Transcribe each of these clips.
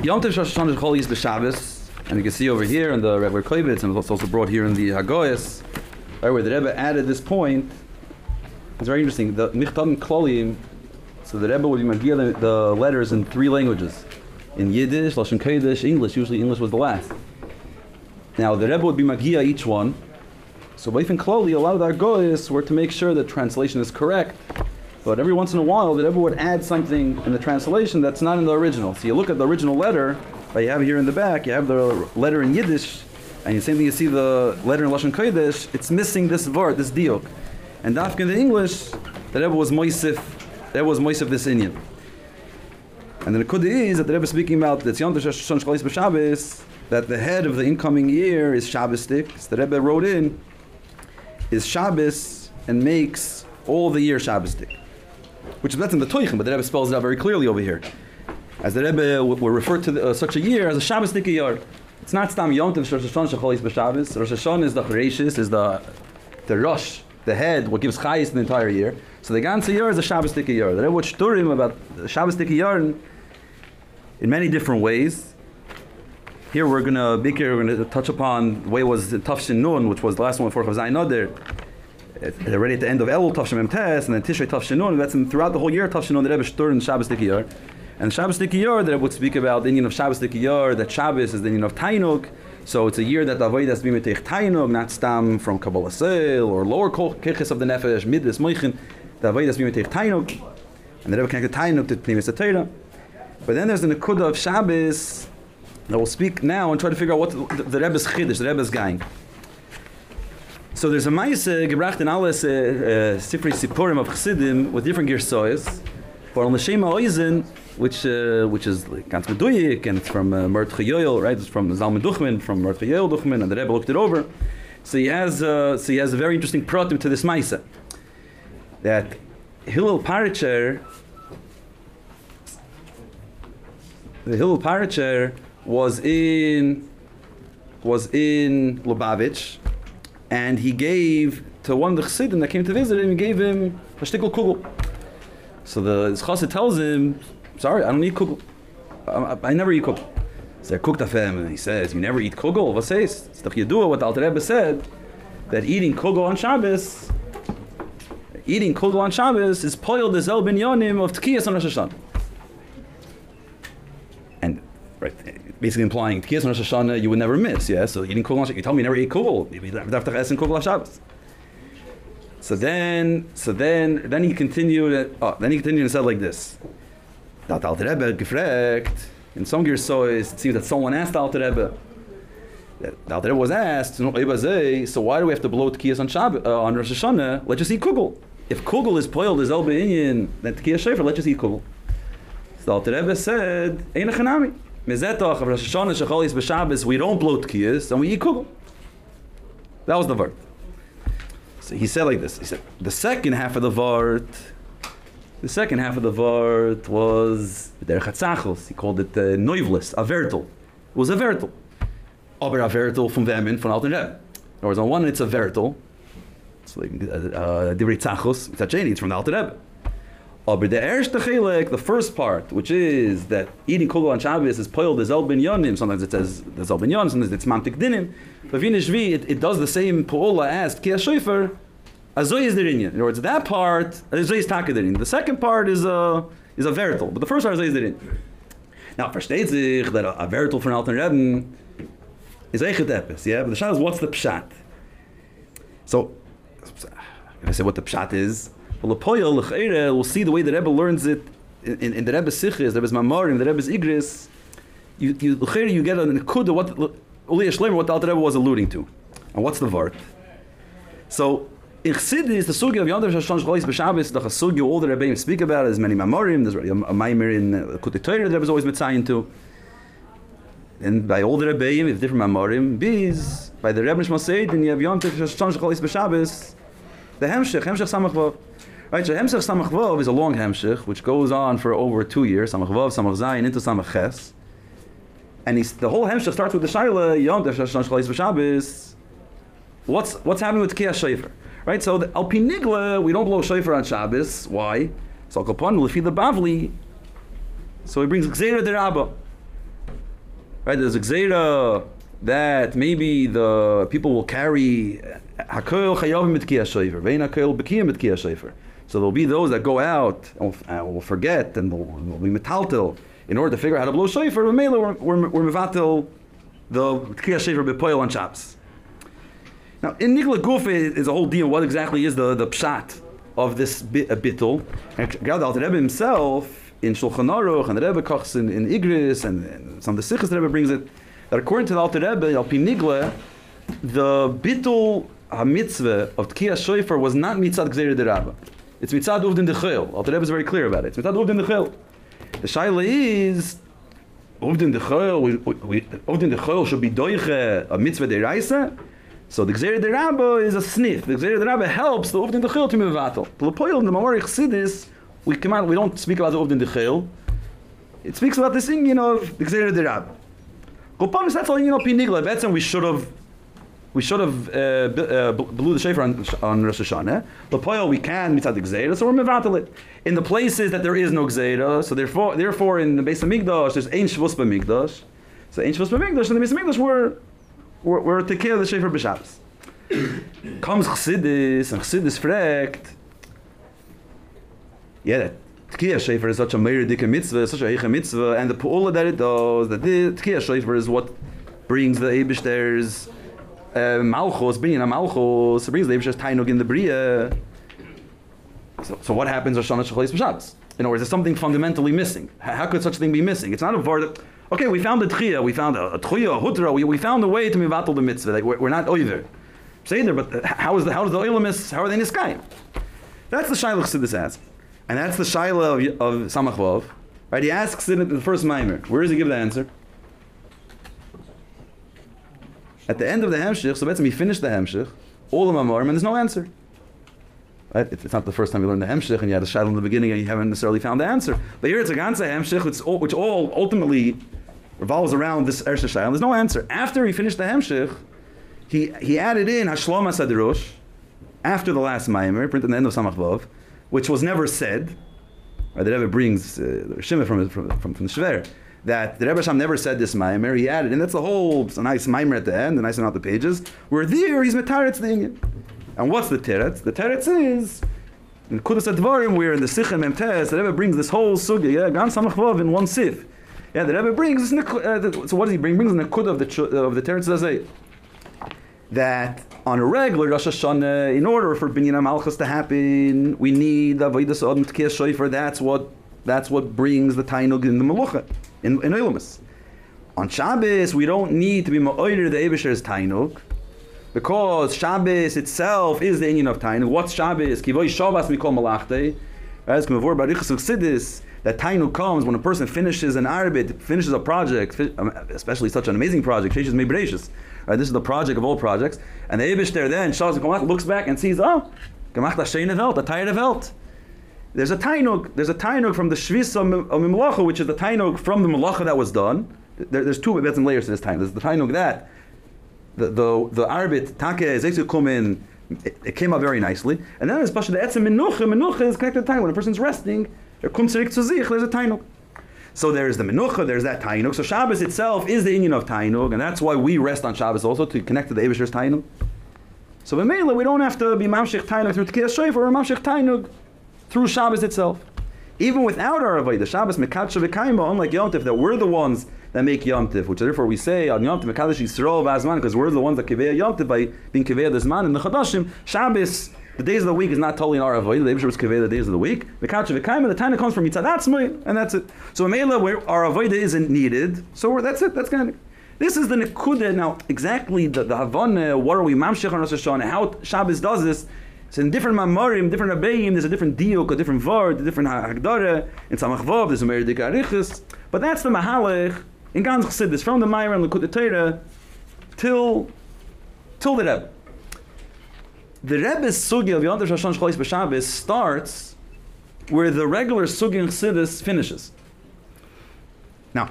Yom Tov Rosh Hashanah Chol is the Shabbos, and you can see over here in the Rebbe Koivitz, and it's also brought here in the Hagoyas, right, where the Rebbe added this point. It's very interesting. The Michtam Klolim, so the Rebbe would be magia the, letters in three languages. In Yiddish, Lashon Kodesh, English. Usually English was the last. Now the Rebbe would be magia each one. So Baif and Kloli, a lot of the Hagoyas were to make sure the translation is correct. But every once in a while, the Rebbe would add something in the translation that's not in the original. So you look at the original letter, that you have here in the back, you have the letter in Yiddish, and the same thing you see the letter in Lashon Kodesh, it's missing this word, this diok. And Dafka in the English, the Rebbe was Moisif, the Rebbe was Moisif this Indian. And the Kudah is that the Rebbe is speaking about the Tzyon Shon Shkalis B'Shabbos, that the head of the incoming year is Shabbosdik. So the Rebbe wrote in, is Shabbos and makes all the year Shabbosdik. Which is that's in the Toichim, but the Rebbe spells it out very clearly over here. As the Rebbe will refer to the, uh, such a year as a Shabbosdik year. It's not Stam Yom Tov Rosh Hashanah Shachalis B'Shabbos. Rosh Hashanah is the Bereshis, is the the Rosh, the head, what gives Chayis the entire year. So the ganze year is a Shabbosdik year. The Rebbe would him about the Shabbosdik year in, many different ways. Here we're gonna here we're gonna touch upon the way it was Tafshin Nun, which was the last one for Chavzai Noder. It's Already at the end of Elul Tafshin Mem Tes, and then Tishrei Tafshin Nun. That's in, throughout the whole year Tafshin Nun. The Rebbe shtur in Shabbos Dikiyar, and Shabbos Dikiyar the Rebbe would speak about the Indian of Shabbos Dikiyar. That Shabbos is the Indian of Tainuk. So it's a year that the Avodah be mitech Tainuk, not stam from Kabbalah Sale or lower keches of the Nefesh Midris Moichin. The Avodah has to be mitech Tainuk, and the Rebbe connected Tainuk to Pnimis Torah. But then there's the Nekuda of Shabbos I will speak now and try to figure out what the, the, the Rebbe's chiddush, the Rebbe's gang. So there's a Maise gebracht in alles uh, uh, Sipurim of Chassidim with different girsois. For on the Shema Oizen, which uh, which is ganz meduyik, and it's from uh, Mert right? It's from Zalman Duchman, from Mert Chayoyel Duchman, and the Rebbe looked it over. So he has uh, so he has a very interesting pratim to this Maise. That Hillel Paritcher, the Hillel Paritcher was in was in Lubavitch, and he gave to one of the chassidim that came to visit him. He gave him a shtickle kugel. So the chassid tells him, "Sorry, I don't eat kugel. I, I never eat kugel." So I cooked him, and he says, "You never eat kugel? What says? Yedua, what the Alter Rebbe said that eating kugel on Shabbos." Eating kugel on Shabbos is poiled the zel binyanim of tkiyas on Rosh Hashanah. And right, basically implying Tkiyas on Rosh Hashanah you would never miss, yeah? So eating kugel you tell me you never eat kugel, you have to eat kugel Shabbos. So then, so then, then he continued, oh, then he continued and said like this. Dat Alter Rebbe gefragt, in some so it seems that someone asked Alter Rebbe, that the Alter Rebbe was asked, so why do we have to blow Tkiyas on Shabbos, uh, on Rosh Hashanah? Let's just eat kugel. If kugel is poiled as Elbe Inyan, then Tkiyas Shefer, let's just eat kugel. So the Alter Rebbe said, Ein Chanami. Mezetoch of Rosh Hashanah Shecholis B'Shabbos, we don't blow Tkiyas, and we eat kugel. That was the word. So he said like this. He said the second half of the vart, the second half of the vart was der Chatzachos. He called it uh, Neuvlis, a vertel. It was a vertel. Aber a vertel from Vemin from Alten Rebbe. Words, on one it's a vertel. It's like uh, Divrei Tzachos. It's from the Alten Rebbe. Aber the the first part, which is that eating kugel on Shabbos is poiled zel binyanim. Sometimes it says the zel binyanim, sometimes it's mantik dinim. But vinishvi, it, it does the same po'ola as tkiyah shoifer. Azoy is the In other words, that part azoy is takadirin. The second part is a is a verital, but the first part is the Now, versteht sich that a, a verital from Alten Rebbe is eichet epis, yeah? But the shot is what's the pshat? So, I say what the pshat is. Well, the poyel l'chayre will see the way the Rebbe learns it in, in, the Rebbe's sichis, the Rebbe's mamarim, the Rebbe's igris. You you you get a nekuda what Shleimer what the Alter Rebbe was alluding to, and what's the vart? So in Chassidus, the sugi of Yondav Shashon Shcholis B'Shabbos, the sugi all the Rebbeim speak about there's many mamarim, there's a, maimer in uh, Kutei Torah the Rebbe's always mitzayin to. And by all the Rebbeim, if different mamarim, biz, by the Rebbe Shmal Seid, and you have Yondav Shashon Shcholis B'Shabbos, the Hemshech, Hemshech Samach. Right, so Hemshech Samach Vav is a long Hemshech, which goes on for over two years, Samach Vav, Samach Zayin, into Samach Ches. And he's, the whole Hemshech starts with the Shaila, Yom Tev Shashon Shcholis B'Shabbos. What's, what's happening with Kiyah Shefer? Right, so the Al Pinigla, we don't blow Shefer on Shabbos. Why? So Al Kapon, Lefi the Bavli. So he brings Gzeira Rabba. Right? There's gzeira that maybe the people will carry hakoil chayavim mit kiyah shayfer, vein hakoil bekiyah mit kiyah. So there'll be those that go out and will, will forget and will, will be metaltil in order to figure out how to blow shayfer. But mainly we're, we're, we're mevatil the kiyah shayfer bepoil on Shabbos. Now, in Nikla Guf is a whole deal. What exactly is the, the pshat of this bit, a uh, bittul? And God, the Rebbe himself in Shulchan Aruch and the Rebbe kochs in, in Igris and, and some of the Sikhs the Rebbe brings it that according to the Alter Rebbe, Al Pinigla, the bittul mitzvah of Tkiyah Shofar was not mitzad Gzeir Derabba. It's mitzad uvdin dechil. Alter Rebbe is very clear about it. It's mitzad uvdin dechil. The shaila is uvdin dechil. Uvdin dechil should be doiche a mitzvah deraisa. So the Gzeir Derabba is a sniff. The Gzeir Derabba helps the uvdin dechil to be mevatel. The Lepoil in the Mamori Chassidis, we come out. We don't speak about the uvdin dechil. It speaks about thing, you know, the Gzeir Derabba. Gopanis, that's all you know, Pinigla. That's we should have we should have uh, b- uh, blew the shofar on, on Rosh Hashanah. Lapoil we can mitzad gzeira, so we're mevatel it. In the places that there is no gzeira, so therefore, therefore in the base of Migdash, there's ein shvus Migdash. So ein shvus Migdash, and the base of Migdash we're we're, we're the shofar b'Shabbos. Comes Chassidus, and Chassidus fragt, yeah, that Shofar is such a meir dike mitzvah, such a heiche mitzvah, and the pu'ula that it does, that the Tkiyah Shofar is what brings the Eibishter's uh, Uh, Malchus, bringing a Malchus, the Eibishter's Tainug in the Bria. So, so what happens Rosh Hashanah Shechlis B'Shabbos? In other words, there's something fundamentally missing. How, could such a thing be missing? It's not a var that, okay, we found a Tkiyah, we found a, a a Hutra, we, we found a way to mivatal the mitzvah, like we're, we're not oiver. Say there, but uh, how is the, how is the Oilamis, how are they in the sky? That's the Shailach Siddur says. And that's the Shaila of, of. Right? He asks it in the first mimer. Where does he give the answer? At the end of the Hemshich, so basically he finished the Hemshich, all the Mamorim, and there's no answer. Right? It's not the first time you learn the Hemshich and you had a Shaila in the beginning and you haven't necessarily found the answer. But here it's a Ganze Hemshich, which all, ultimately revolves around this Ersha Shaila. There's no answer. After he finished the Hemshich, he, he added in Hashlom Asadirosh, after the last Maimer, printed in the end of Samach Vav, which was never said, or the Rebbe brings uh, Shimon from, from, from, from the Shver, that the Rebbe Sham never said this Maimer, he added, and that's a whole a nice Maimer at the end, a nice amount of pages, where there he's Metaretz the Inyan. And what's the Teretz? The Teretz is, in Kudas Advarim, where in the Sichem Memtes, the Rebbe brings this whole Sugya, yeah, Gan Samach Vav in one Sif. Yeah, the Rebbe brings uh, so what does he bring? He brings the Kud of the, of the Teretz Zazay that on a regular Rosh Hashanah, in order for Binyan Malchus to happen, we need Avodas Adam Tkiyah Shofar. That's what that's what brings the Tainug in the Melucha in in Eilamus. On Shabbos, we don't need to be Ma'oyer the Ebesher's Tainug because Shabbos itself is the Inyan of Tainug. What's Shabbos? Kivoy Shabbos we call Malachte. As Kmavor Barichas Chassidis, that Tainu comes when a person finishes an Arbit, finishes a project, um, especially such an amazing project, Sheshes Mebreshis. Right, this is the project of all projects. And the there then, Shaz looks back and sees, oh, Gemacht Hashem Welt, a Welt. There's a Tainug, there's a Tainug from the Shvis of Mimlacha, which is the Tainug from the Malacha that was done. There, there's two some layers to this Tainug. There's the Tainug that, the, the, the Arbit, Take, Zeksu Kumin, it, it came out very nicely. And then there's Pasha, the Etzem Menucha, Menucha is connected to Tainug. When a person's resting, there comes there's a Tainug. So there's the menucha, there's that tainug. So Shabbos itself is the union of tainug, and that's why we rest on Shabbos also to connect to the Eivisher's tainug. So B'meila, we don't have to be mamshich tainug through Tkiyas Shofar or mamshich tainug through Shabbos itself. Even without our avodah, Shabbos mekadsha v'kaima, unlike Yom Tif, that we're the ones that make Yom Tif, which therefore we say on Yom Tif Yisrael v'azman, because we're the ones that kiveya Yom Tif by being kiveya this man in the Chadashim. Shabbos the days of the week is not totally in our avodah. The Abishur was kaveh the days of the week. Mekacha v'kaima, the time comes from Yitzad Atzmai, and that's it. So Mela, where our avodah isn't needed, so that's it. That's kind of. This is the nekudah. Now, exactly the, the Havana, what are we, Mamshech on Rosh Hashanah, how Shabbos does this, it's in different Mamorim, different Abayim, there's a different Diuk, a different Vard, a different Hagdara, in Samach Vav, there's a Meir Arichis, but that's the Mahalech, in Gans Chassidus, from the Meir and Likud Torah, till, till the Rebbe the Rebbe's sugi of Yom Shashon Shcholis B'Shabbos starts where the regular sugi in Chassidus finishes. Now,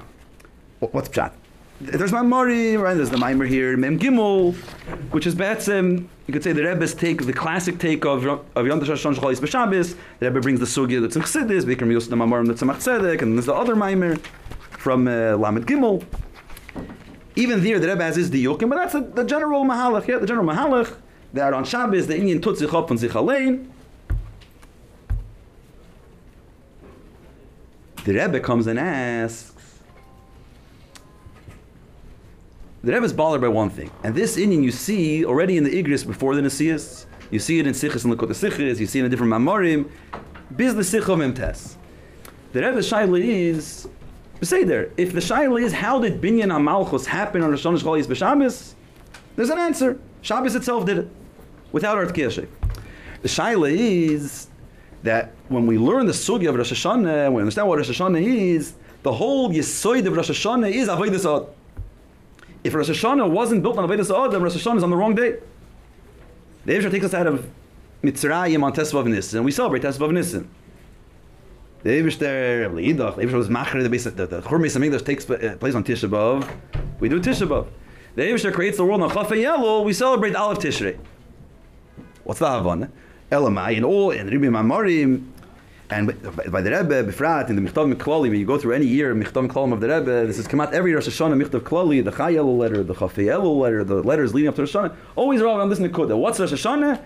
what's Pshat? There's Mamori, right? There's the Maimer here, Mem Gimel, which is Betzim, you could say the Rebbe's take, the classic take of, of Yom Shashon Shcholis B'Shabbos. The Rebbe brings the sugi that's in Chassidus, Bikram Yosef the Mamorim that's in and there's the other Maimer from uh, Lamed Gimel. Even there, the Rebbe has his diyukim, but that's a, the general mahalach. Yeah, the general mahalach that on Shabbos the Indian tut sich up and sich allein. The Rebbe comes and asks. The Rebbe is bothered by one thing, and this Indian you see already in the Igris before the Nasias. You see it in Sichas and Lakota Sichas. You see it in different Mamorim. Biz the Sicha Memtes. The Rebbe's shaila is, say there, if the shaila is how did Binyan HaMalchus happen on Rosh Hashanah B'Shabbos, there's an answer. Shabbos itself did it, without Art Kiyashik. The shaila is that when we learn the sugya of Rosh Hashanah, we understand what Rosh Hashanah is, the whole yisoid of Rosh Hashanah is Avodah. If Rosh Hashanah wasn't built on Avodah Ad, then Rosh Hashanah is on the wrong day. The Eivshar takes us out of Mitzrayim on Tesvav Nissen, and we celebrate Tesvav Nissen. The Eivshter, Leidach, the Eivshter was Macher, the base, the, the Amigdash takes uh, place on Tisha B'Av. We do Tisha B'Av. The Eivshter creates the world on Chaf Yellow, we celebrate Aleph Tishrei. What's the Havana? Elamai, and all, and Ribim Amorim, and by the Rebbe, Befrat, in the Michtav Miklali, when you go through any year, Michtav Miklalim of the Rebbe, this has come out every Rosh Hashanah, Michtav Klali, the Chayelu letter, the Chafayelu letter, the letters leading up to Rosh Hashanah, always around this Nikuda. What's Rosh Hashanah?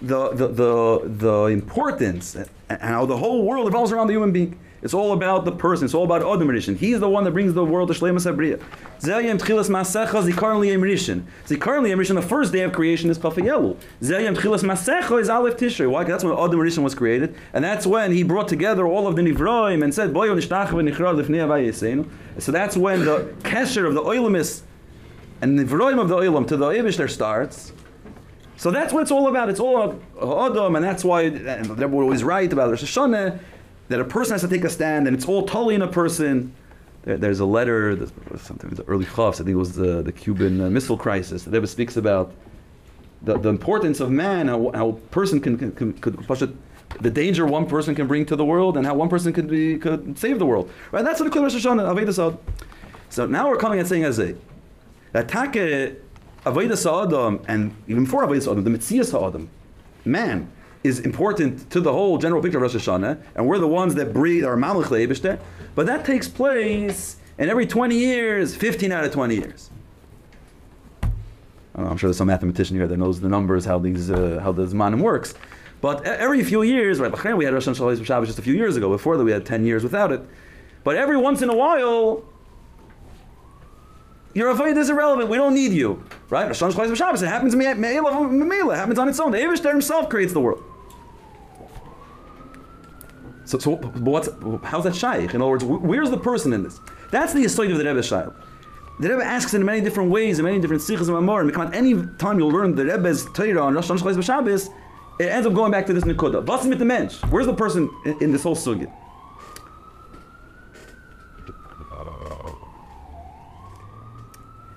The, the, the, the importance and how the whole world revolves around the human being. It's all about the person. It's all about Adam Rishon. He's the one that brings the world to Shleimus Abriya. Zayim Tchilas Masecha Zikaron Liyem Rishon. Zikaron Liyem Rishon, the first day of creation is Chafei Elul. Zayim Tchilas Masecha is Aleph Tishrei. Why? That's when Adam Rishon was created. And that's when he brought together all of the Nivroim and said, Boyo Nishtach v'Nichrad Lifnei Avayesenu. So that's when the Kesher of the Oilimis and the Nivroim of the Oilam to the Eibishter starts. So that's what it's all about. It's all about Adam, and that's why the Rebbe was right about Rosh Hashanah that a person has to take a stand, and it's all totally in a person. There, there's a letter, there's something the early Chafs, I think it was the, the Cuban uh, Missile Crisis. The Rebbe speaks about the, the importance of man, how, how a person can, can, can could the danger one person can bring to the world, and how one person could be could save the world. Right? That's what the Rosh Hashanah Avodah So now we're coming and saying as a that take Avodah Adam, and even before Avodah Adam, the Mitzias Adam, man is important to the whole general picture of Rosh Hashanah, and we're the ones that breathe our Malach Leibishter, but that takes place in every 20 years, 15 out of 20 years. I'm sure there's some mathematician here that knows the numbers, how these, uh, how the Zmanim works. But every few years, right, we had Rosh Hashanah Shabbos just a few years ago. Before that, we had 10 years without it. But every once in a while, your avoid is irrelevant. We don't need you, right? Rosh Hashanah. It happens. It happens on its own. The Eibush himself creates the world. So, so what's, how's that shaykh? In other words, where's the person in this? That's the aside of the Rebbe shaykh. The Rebbe asks in many different ways, in many different sikhs and mamor, and any time you'll learn the Rebbe's Torah on Rosh Hashanah Shabbos, it ends up going back to this Nikuda. The? Where's the person in, in this whole sugya?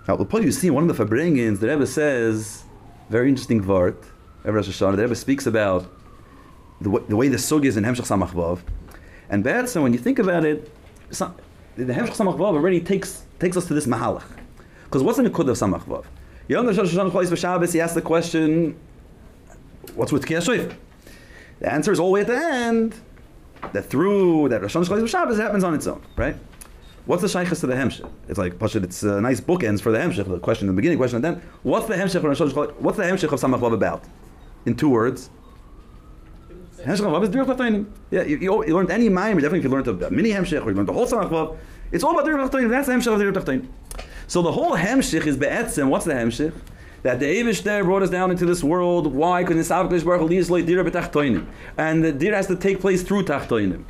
Now, the point you see one of the Fabringans, the Rebbe says, very interesting vart, Rosh Hashanah, the Rebbe speaks about the, the way the sug is in Hemshach Samach Vav. And so when you think about it, some, the Hemshach Samach Vav already takes takes us to this Mahalach. Because what's in the Nikud of Samach Vav? Yom Shabbos, he asks the question, what's with Kiyah The answer is all the way at the end, that through that Rosh Hashanah Shabbos happens on its own, right? What's the shaykhs to the hemshech? It's like Pashit, it's a nice bookends for the hemshech. The question in the beginning, question and then. What's the hemshech What's the hemshech of Samach Vav about? In two words, yeah, you, you, you learned any mime, definitely if you learned a mini hemshech or you learned the whole samach it's all about dir tachtoin. That's the hemshech of dir tachtoin. So the whole hemshech is be'etzem. What's the hemshech? That the Avish there brought us down into this world. Why? Because and the dir has to take place through tachtoinim.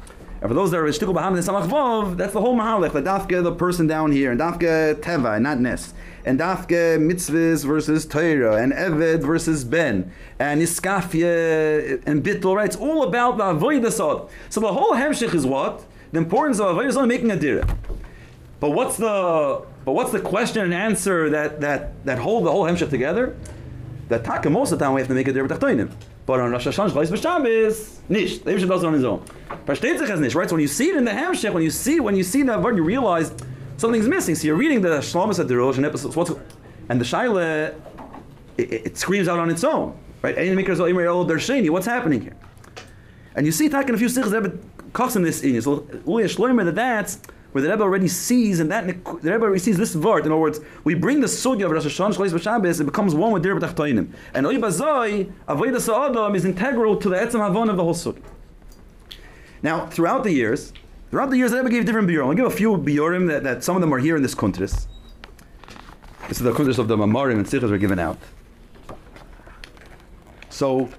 And for those that are shtikul b'ham and samach vav, that's the whole mahalech. The dafke, the person down here, and dafke teva, not nes and dafke mitzvahs versus Torah, and Eved versus Ben, and Iskafia and Bittul, right? It's all about the Avodah So the whole Hemshich is what? The importance of Avodah making a dirah. But what's the but what's the question and answer that that that hold the whole Hemshich together? That taka most of the time we have to make a dirah tachtoinim. But on Rosh Hashanah, Shvais B'Shabbos, nicht. The Hemshich does it on his own. Versteht sich as nicht, right? So when you see it in the Hemshich, when you see when you see that word, you realize something's missing. So you're reading the Shlomis at the Rosh and episodes. What's and the Shaila, it, it, screams out on its own, right? Oh, what's happening here? And you see, talking a few sikhs, Rebbe kochs in this in. So Uya Shloimer that that's where the Rebbe already sees, and that the Rebbe already sees this vart. In other words, we bring the sugya of Rosh Hashanah, Shlois B'Shabbos, it becomes one with Dir B'Tachtoinim. And Oy Bazoi, Avodah Sa'adam is integral to the Etzem Havon of the whole sugya. Now, throughout the years, throughout the years, the Rebbe gave different biurim. I'll give a few biurim that, that some of them are here in this kuntris. This is the kuntris of the Mamarim and Sichas were given out. So,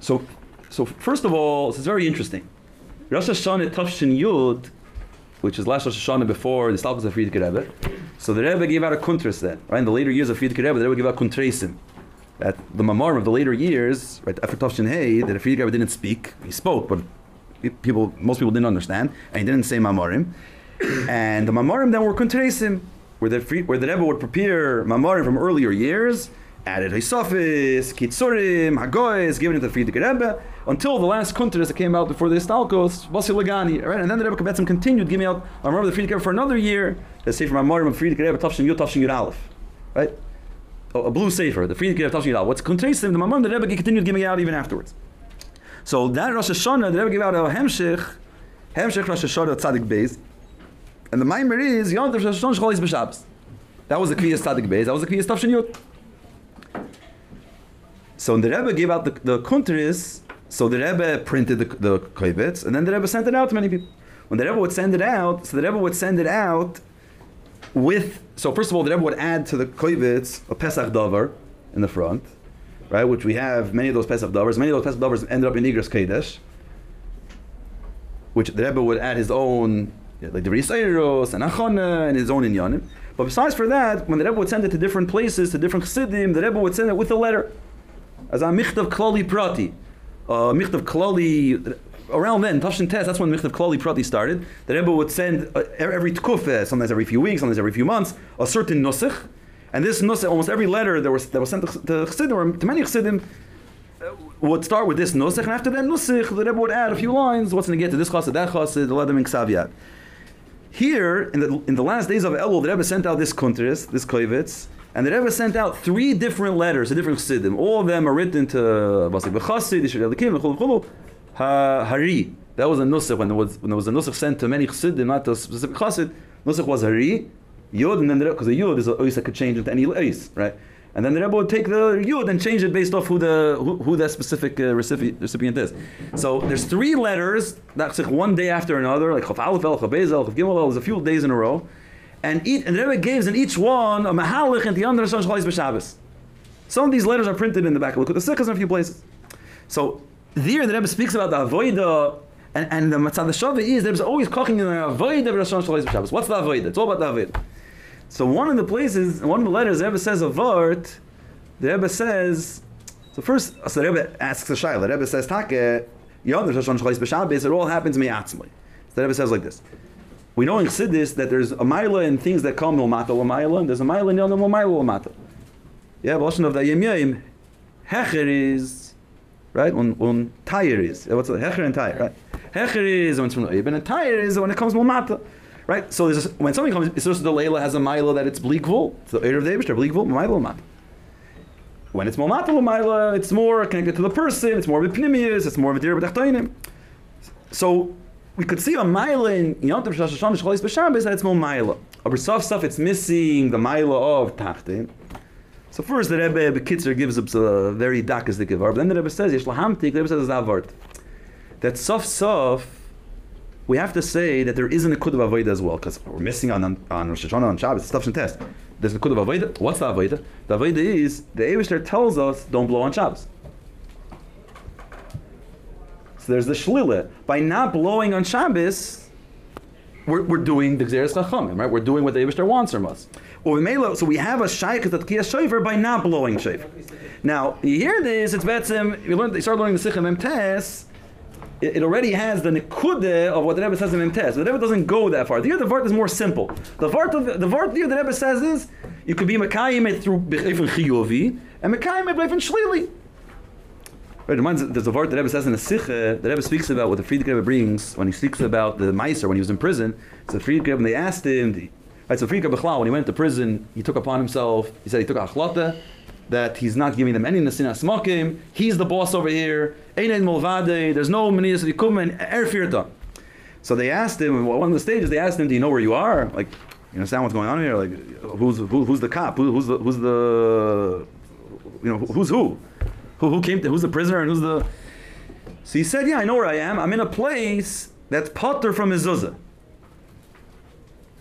so, so first of all, is very interesting. Rosh Hashanah Tafshin Yud, which is last Rosh Hashanah before the Stalkos of Frierdiker Rebbe. So the Rebbe gave out a kuntris then, right? In the later years of Frierdiker Rebbe, the Rebbe gave out kuntresim. At the Mamarim of the later years, right, after Tafshin Hey, that Frierdiker Rebbe didn't speak. He spoke, but people, most people didn't understand, and he didn't say Mamarim. and the Mamarim then were kuntresim, where the, where the Rebbe would prepare Mamarim from earlier years, added Hisofis, Kitzurim, Hagoyes, given it to Frierdiker Rebbe, until the last kuntres that came out before the Stalkos, Basi Lagani, right? And then the Rebbe Kabetzim continued giving out, I remember the Frierdiker Rebbe for another year, the Sefer Mamarim of Frierdiker Rebbe, Tafshin Yud, Tafshin Yud Aleph, right? A, a blue Sefer, the Frierdiker Rebbe, Tafshin Yud Aleph. What's kuntresim, the Mamarim, the Rebbe continued giving out even afterwards. So that Rosh Hashanah, the Rebbe gave out a Hemshech, Hemshech Rosh Hashanah Tzadik Beis, and the Maimer is Yom Tov Rosh Hashanah Shcholis B'Shabbos. That was the Kriyas Tzadik Beis, that was the Kriyas Tafshin Yud. So when the Rebbe gave out the, the Kunteris, so the Rebbe printed the, the and then the Rebbe sent it out to many people. When the Rebbe would send it out, so the Rebbe would send it out with, so first of all, the Rebbe would add to the Kovetz a Pesach Dover in the front, right, which we have many of those Pesach Dovers. Many of those Pesach Dovers ended up in Igros Kodesh, which the Rebbe would add his own, like the Risairos and Achona and his own Inyanim. But besides for that, when the Rebbe would send it to different places, to different Chassidim, the Rebbe would send it with a letter. As a Michtav Klali Prati. Uh, Michtav Klali, around then, Tafshin Tes, that's when Michtav Klali Prati started. The Rebbe would send uh, every Tkuf, sometimes every few weeks, sometimes every few months, a certain Nusach. And this Nusach, almost every letter that was, that was sent to, Chassidim, or to many Chassidim, uh, would start with this Nusach, and after that Nusach, the Rebbe would add a few lines, what's going to get to this Chassid, that Chassid, the Ledem in Ksaviyat. Here, in the, in the last days of Elul, the Rebbe sent out this Kunteris, this Koivitz, and the Rebbe sent out three different letters to different Chassidim. All of them are written to Basik B'Chassid, Yishur Elikim, Ha- Hari. That was a Nusach, when there was, when there was a Nusach sent to many Chassidim, not to a specific Chassid, Nusach was Hari, Yud, and then the Rebbe, because the Yod is a Ois that could change into any Ois, right? And then the Rebbe would take the Yud and change it based off who the who, who that specific uh, recipient, recipient is. So there's three letters that's like one day after another, like Chaf Aleph El, Chaf Bez El, Chaf Gimel there's a few days in a row. And, each, and the Rebbe gives in each one a Mahalich and the under B'Shabbos. Some of these letters are printed in the back of the Sikhs in a few places. So there the Rebbe speaks about the Avodah and, and the Matzah Shava is the Rebbe's always talking in the Avodah of Rosh Cholis B'Shabbos. What's the Avodah? It's all about the Avodah. So one of the places, one of the letters, the Rebbe says a vart. The Rebbe says. So first, so the Rebbe asks a shayla. The Rebbe says, "Take Yom Rosh Cholis B'Shabbos. It all happens miatzmai." So the Rebbe says like this. We know in Chassidus that there's a mila in things that come l'mata l'mayla, and there's a mila in yom l'mayla l'mata. Yeah, but of the yem hecher is right when when tire is what's the hecher and tire right? Hecher is when it's from the Eben, and tire is when it comes l'mata. Right, so there's when something comes, it's just the Leila has a Mila that it's bleakvul. It's the Eir of the David, bleakvul, Mila Mata. When it's Momata Mila, it's more connected to the person, it's more of a Pnimius, it's more of a Dir B'Tachtoinim. So we could see a Mila in Yom Tov Rosh Hashanah Shachalis B'Shabbos that it's more Mila. Aber soft stuff, it's missing the Mila of Tachtin. So first the Rebbe Bekitzer gives us a very dakas but then the Rebbe says, Yesh Lahamtik, the Rebbe says Zavart. That soft soft we have to say that there is an Ikud of Avodah as well, because we're missing on, on Rosh Hashanah, on Shabbos, stuff and test. There's an Ikud of Avodah. What's the Avodah? The Avodah is, the Eivishter tells us, don't blow on Shabbos. There's the Shlila. By not blowing on Shabbos, we're, we're doing the Xeris Chachamim, right? We're doing what the Eivishter wants from us. Well, so we have a Shaykh at Tkiyah Shofar by not blowing Shofar. Now, you hear this, it's Betzim, you, learn, you start learning the Sichim Emtes, it, it already has the nikude of what the Rebbe says in Memtes. The Rebbe doesn't go that far. The other Vart is more simple. The Vart the Vart the Rebbe says is you could be Mekayim through Bechifin Chiyuvi and Mekayim Bechifin Shlili. Right, reminds there's a word the Rebbe says in the Sikha, the Rebbe speaks about what the Frierdiker Rebbe brings when he speaks about the Meiser when he was in prison. So the Frierdiker Rebbe, they asked him, right, so Frierdiker Rebbe when he went to prison, he took upon himself, he said he took achlata, that he's not giving them any nesina smokim. He's the boss over here. Ein mulvade. There's no menias likum and erfirta. So they asked him, one of the stages, they asked him, do you know where you are? Like, you understand what's going on here? Like, who's, who, who's the cop? Who, who's the, who's the, you know, who's who? Who, who came to, who's the prisoner and who's the, so he said, yeah, I know where I am. I'm in a place that's potter from mezuzah.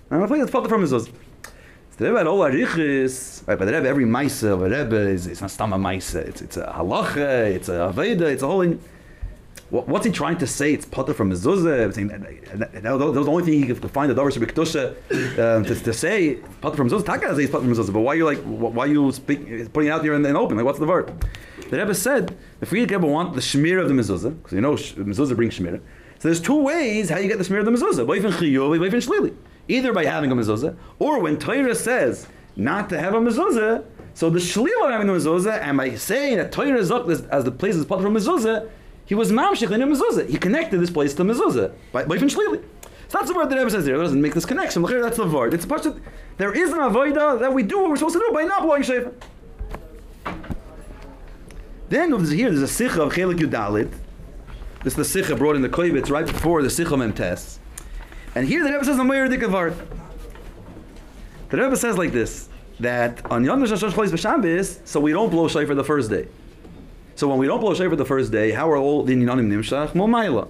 I'm in a place that's potter from mezuzah. The Rebbe had all arichis, right, but the Rebbe, every maisa of a Rebbe is, it's not stam a maisa, it's, it's a halacha, it's a aveda, it's a whole... In, what, what's he trying to say? It's potter from mezuzah. Saying that, that, that, was the only thing he could find the Dover Shabbat um, to, to say potter from mezuzah. Taka says potter from mezuzah, but why are you like why are you speak, putting it out there in, in open? Like what's the word? The Rebbe said the Frierdiker Rebbe want the shmir of the mezuzah because you know mezuzah brings shmir. So there's two ways how you get the shmir of the mezuzah. Either by having a mezuzah, or when Torah says not to have a mezuzah, so the shlila of having the mezuzah, and by saying that Torah is up as, the place is part from mezuzah, he was mamshich in a mezuzah. He connected this place to mezuzah by boifin shlili. So that's the word that Rebbe says here. It doesn't make this connection. That's the word. It's a that there is an avodah that we do what we're supposed to do by not blowing shofar. Then here there's a sikha of Chelik Yudalit. This is the sikha brought in the Koyvitz right before the sikha mem test. And here the Rebbe says a Meir Dikavar. The Rebbe says like this, that on Yom B'Shabbos, so we don't blow shofar the first day. So when we don't blow shofar the first day, how are all the Inyanim Nimshach? Momayla.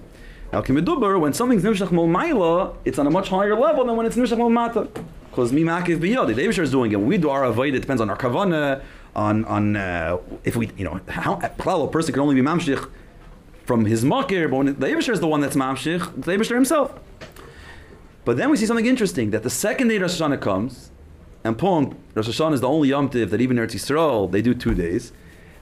Now, Kimeduber, when something's Nimshach Momayla, it's on a much higher level than when it's Nimshach Momata. Because Mimakiv Biyad, the David is doing it. When we do our Avoid, it depends on our Kavanah, on on uh, if we you know how a person can only be mamshich from his makir, but when the Abishar is the one that's mamshich, the Abishar himself. But then we see something interesting that the second day Rosh Hashanah comes, and Pong Rosh Hashanah is the only Yom Tiv that even Eretz Yisrael they do two days,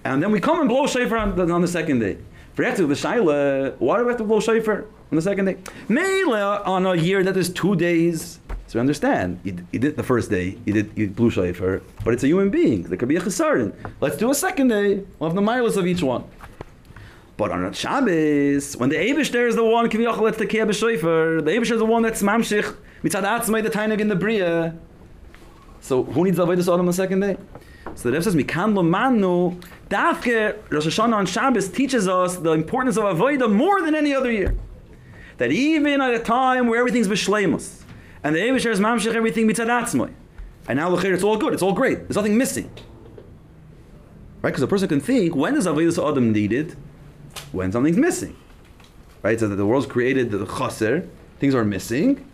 and then we come and blow shofar on on the second day. For the Shaila, why do we have to blow shofar on the second day? Mela on a year that is two days so understand, you, did the first day, you did you blew shofar, but it's a human being. There could be a chesaron. Let's do a second day. We'll have the milas of each one. But on Shabbos, when the Eibushter there is the one, Kiviyachal, let's take care of shofar, the Eibushter is the one that's mamshich, mitzad atzmai, the tainig in the bria. So who needs the Avodah on the second day? So the Rebbe says, Mikan lo manu, Dafke Rosh Hashanah on Shabbos teaches us the importance of Avodah more than any other year. That even at a time where everything's b'shleimus, and the Abishar is mamshich everything mitzad atzmoy. And now look it's all good, it's all great. There's nothing missing. Right? Because a person can think, when is Avodah Adam needed? When something's missing. Right? So that the world's created the chaser, things are missing,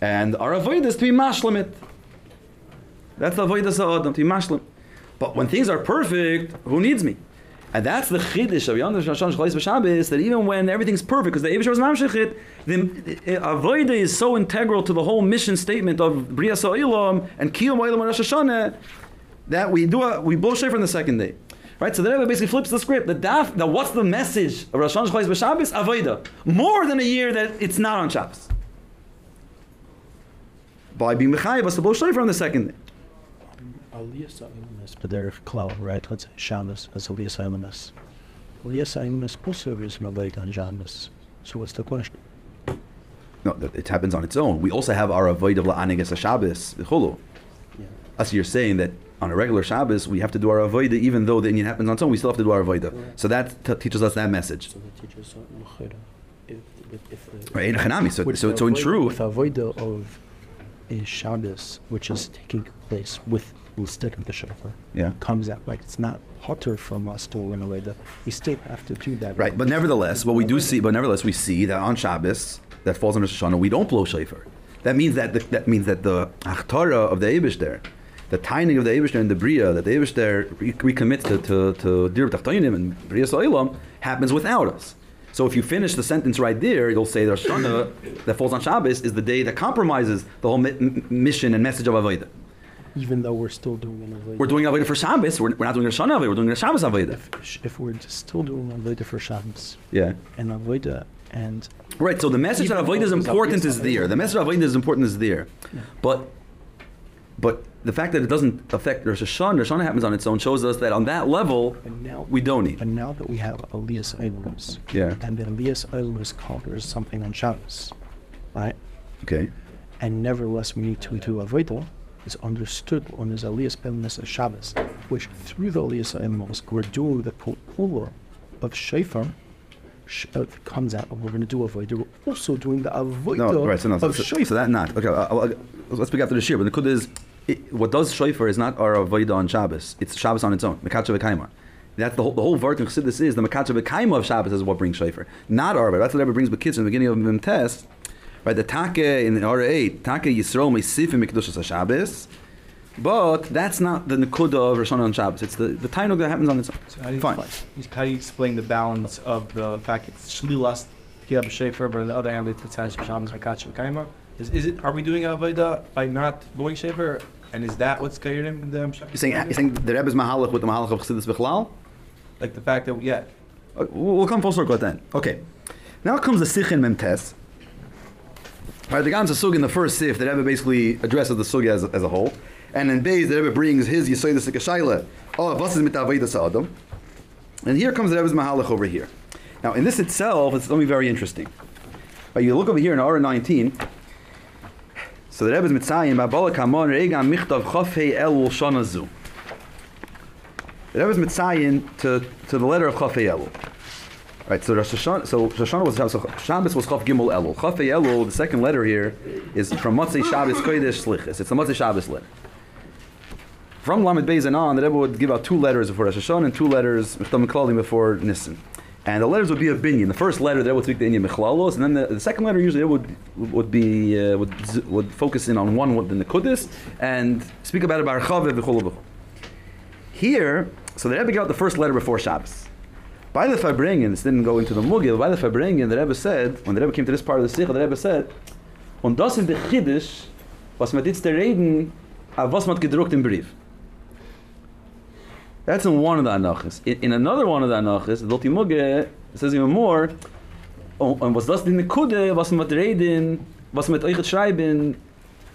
and our Avodah is to be mashlamit. That's the Avodah Adam, to be mashlam. But when things are perfect, who needs me? And that's the chiddush of Yom Shashon Shchais B'Shabbos, that even when everything's perfect, because the Eibush was mamshechit, the eh, eh, avodah is so integral to the whole mission statement of Bria Sa'ilam and Kiyom Oilam Rosh Hashanah, that we do a, we blow on the second day. Right, so the Rebbe basically flips the script. The daf, now what's the message of Rosh Hashanah B'Shabbos? Avodah. More than a year that it's not on Shabbos. By being Mechayiv, us to blow on the second day. Aliyah Sa'ilamis, B'derech Klal, right? Let's say Shabbos as Aliyah Sa'ilamis. Aliyah Sa'ilamis also is Mavait on Shabbos. So what's the question? No, it happens on its own. We also have our avoid of la'anigas Shabbos, chulu. Yeah. As you're saying that on a regular Shabbos we have to do our avoid even though the Indian happens on its own, we still have to do our avoid. Right. So that t- teaches us that message. So that teaches us if, if, if, right, so, so, so in truth, with avoid of a Shabbos, which is taking place with instead of the shofar. Yeah. Comes out like it's not hotter from us to in a way that we still have to do that. Right, but nevertheless, what we do see, but nevertheless, we see that on Shabbos that falls under Shoshana, we don't blow shofar. That means that the, that means that the achtara of the Abish there, the tining of the Abish there in the Bria, that the Abish there recommits to to to Dir and Bria Sa'ilam happens without us. So if you finish the sentence right there, you'll say the Shoshana that falls on Shabbos is the day that compromises the whole mi- mission and message of Avodah even though we're still doing an Avodah. We're doing Avodah for Shabbos. We're, we're not doing a Shana Avodah. We're doing a Shabbos Avodah. If, if we're still doing Avodah for Shabbos. Yeah. And Avodah and. Right. So the message that Avodah is important is there. The message of Avodah is important is there, yeah. but but the fact that it doesn't affect Rosh Hashanah, Rosh Hashanah happens on its own, shows us that on that level, now, we don't need. But now that we have Elias Eilumus, yeah, and then Elias Eilumus covers something on Shabbos, right? Okay. And nevertheless, we need to do Avodah is understood on his Aliyas Be'emes Shabbos, which through the Aliyas Be'emes we're doing the pula of Shofar. sh- uh, comes out and we're going to do avodah, we're also doing the avodah No, right. So no. So, of so, so that not okay. I'll, I'll, let's pick after the shir. But the kud is it, what does shofar is not our avodah on Shabbos. It's Shabbos on its own. Mekacha v'kaimar. That's the whole the whole vart in this is the mekacha v'kaimar of Shabbos is what brings shofar, not our. That's what Rebbe brings with kids in the beginning of Mim test. Right, the take in the R eight take Yisrael meisifim mikdushas Shabbos. But that's not the nekuda of Rosh Hashanah Shabbos. It's the the tainug that happens on its own. So how do you, Fine. How do you explain the balance of the fact it's shlilas kiyab shefer, but on the other hand, it's tzanish b'shabbos hakach v'kaimar? Is, is it? Are we doing avodah by not doing shefer? And is that what's scared in the You're saying you're saying the Rebbe's mahalach with the mahalach of Chassidus Bechlal? like the fact that yeah, Uh, We'll come full circle at then. Okay. Now comes the Sichin Memtes. Right, the Gamsa Sug in the first Sif, the Rebbe basically addresses the Sug as, as a whole. And in Beis, the Rebbe brings his Yisoid the Sikashayla. Oh, was is mit Aveda Sa'adam. And here comes the Rebbe's Mahalach over here. Now, in this itself, it's something very interesting. But you look over here in Aura 19. So the Rebbe's Mitzayim, Babala Kamon, Regam Michtav Chofei El Shana Zu. The Rebbe's Mitzayin to, to the letter of Chafei Elul. Right, so Rosh Hashanah, so Rosh Hashanah was so Shabbos was Chaf Gimel Elul. Chafei Elul, the second letter here, is from Motzei Shabbos Kodesh Slichas. It's the Motzei Shabbos letter. From Lamed Beis and on, the Rebbe would give out two letters before Rosh Hashanah and two letters before Nissen. And the letters would be a binyan. The first letter, the Rebbe would speak the Inyan Mechlalos, and then the, the second letter usually would would be uh, would would focus in on one within the Kudus and speak about it by. Here, so the Rebbe got the first letter before Shabbos. By the Fabringen, this didn't go into the Mugil, by the Fabringen, the Rebbe said, when the Rebbe came to this part of the Sikha, the Rebbe said, Und das in der Chiddush, was man jetzt reden, auf was man gedruckt im Brief. That's in one of the Anachis. In, in another one of the Anachis, the Mugge says even more, und was das in der Kude, was man reden, was man euch schreiben,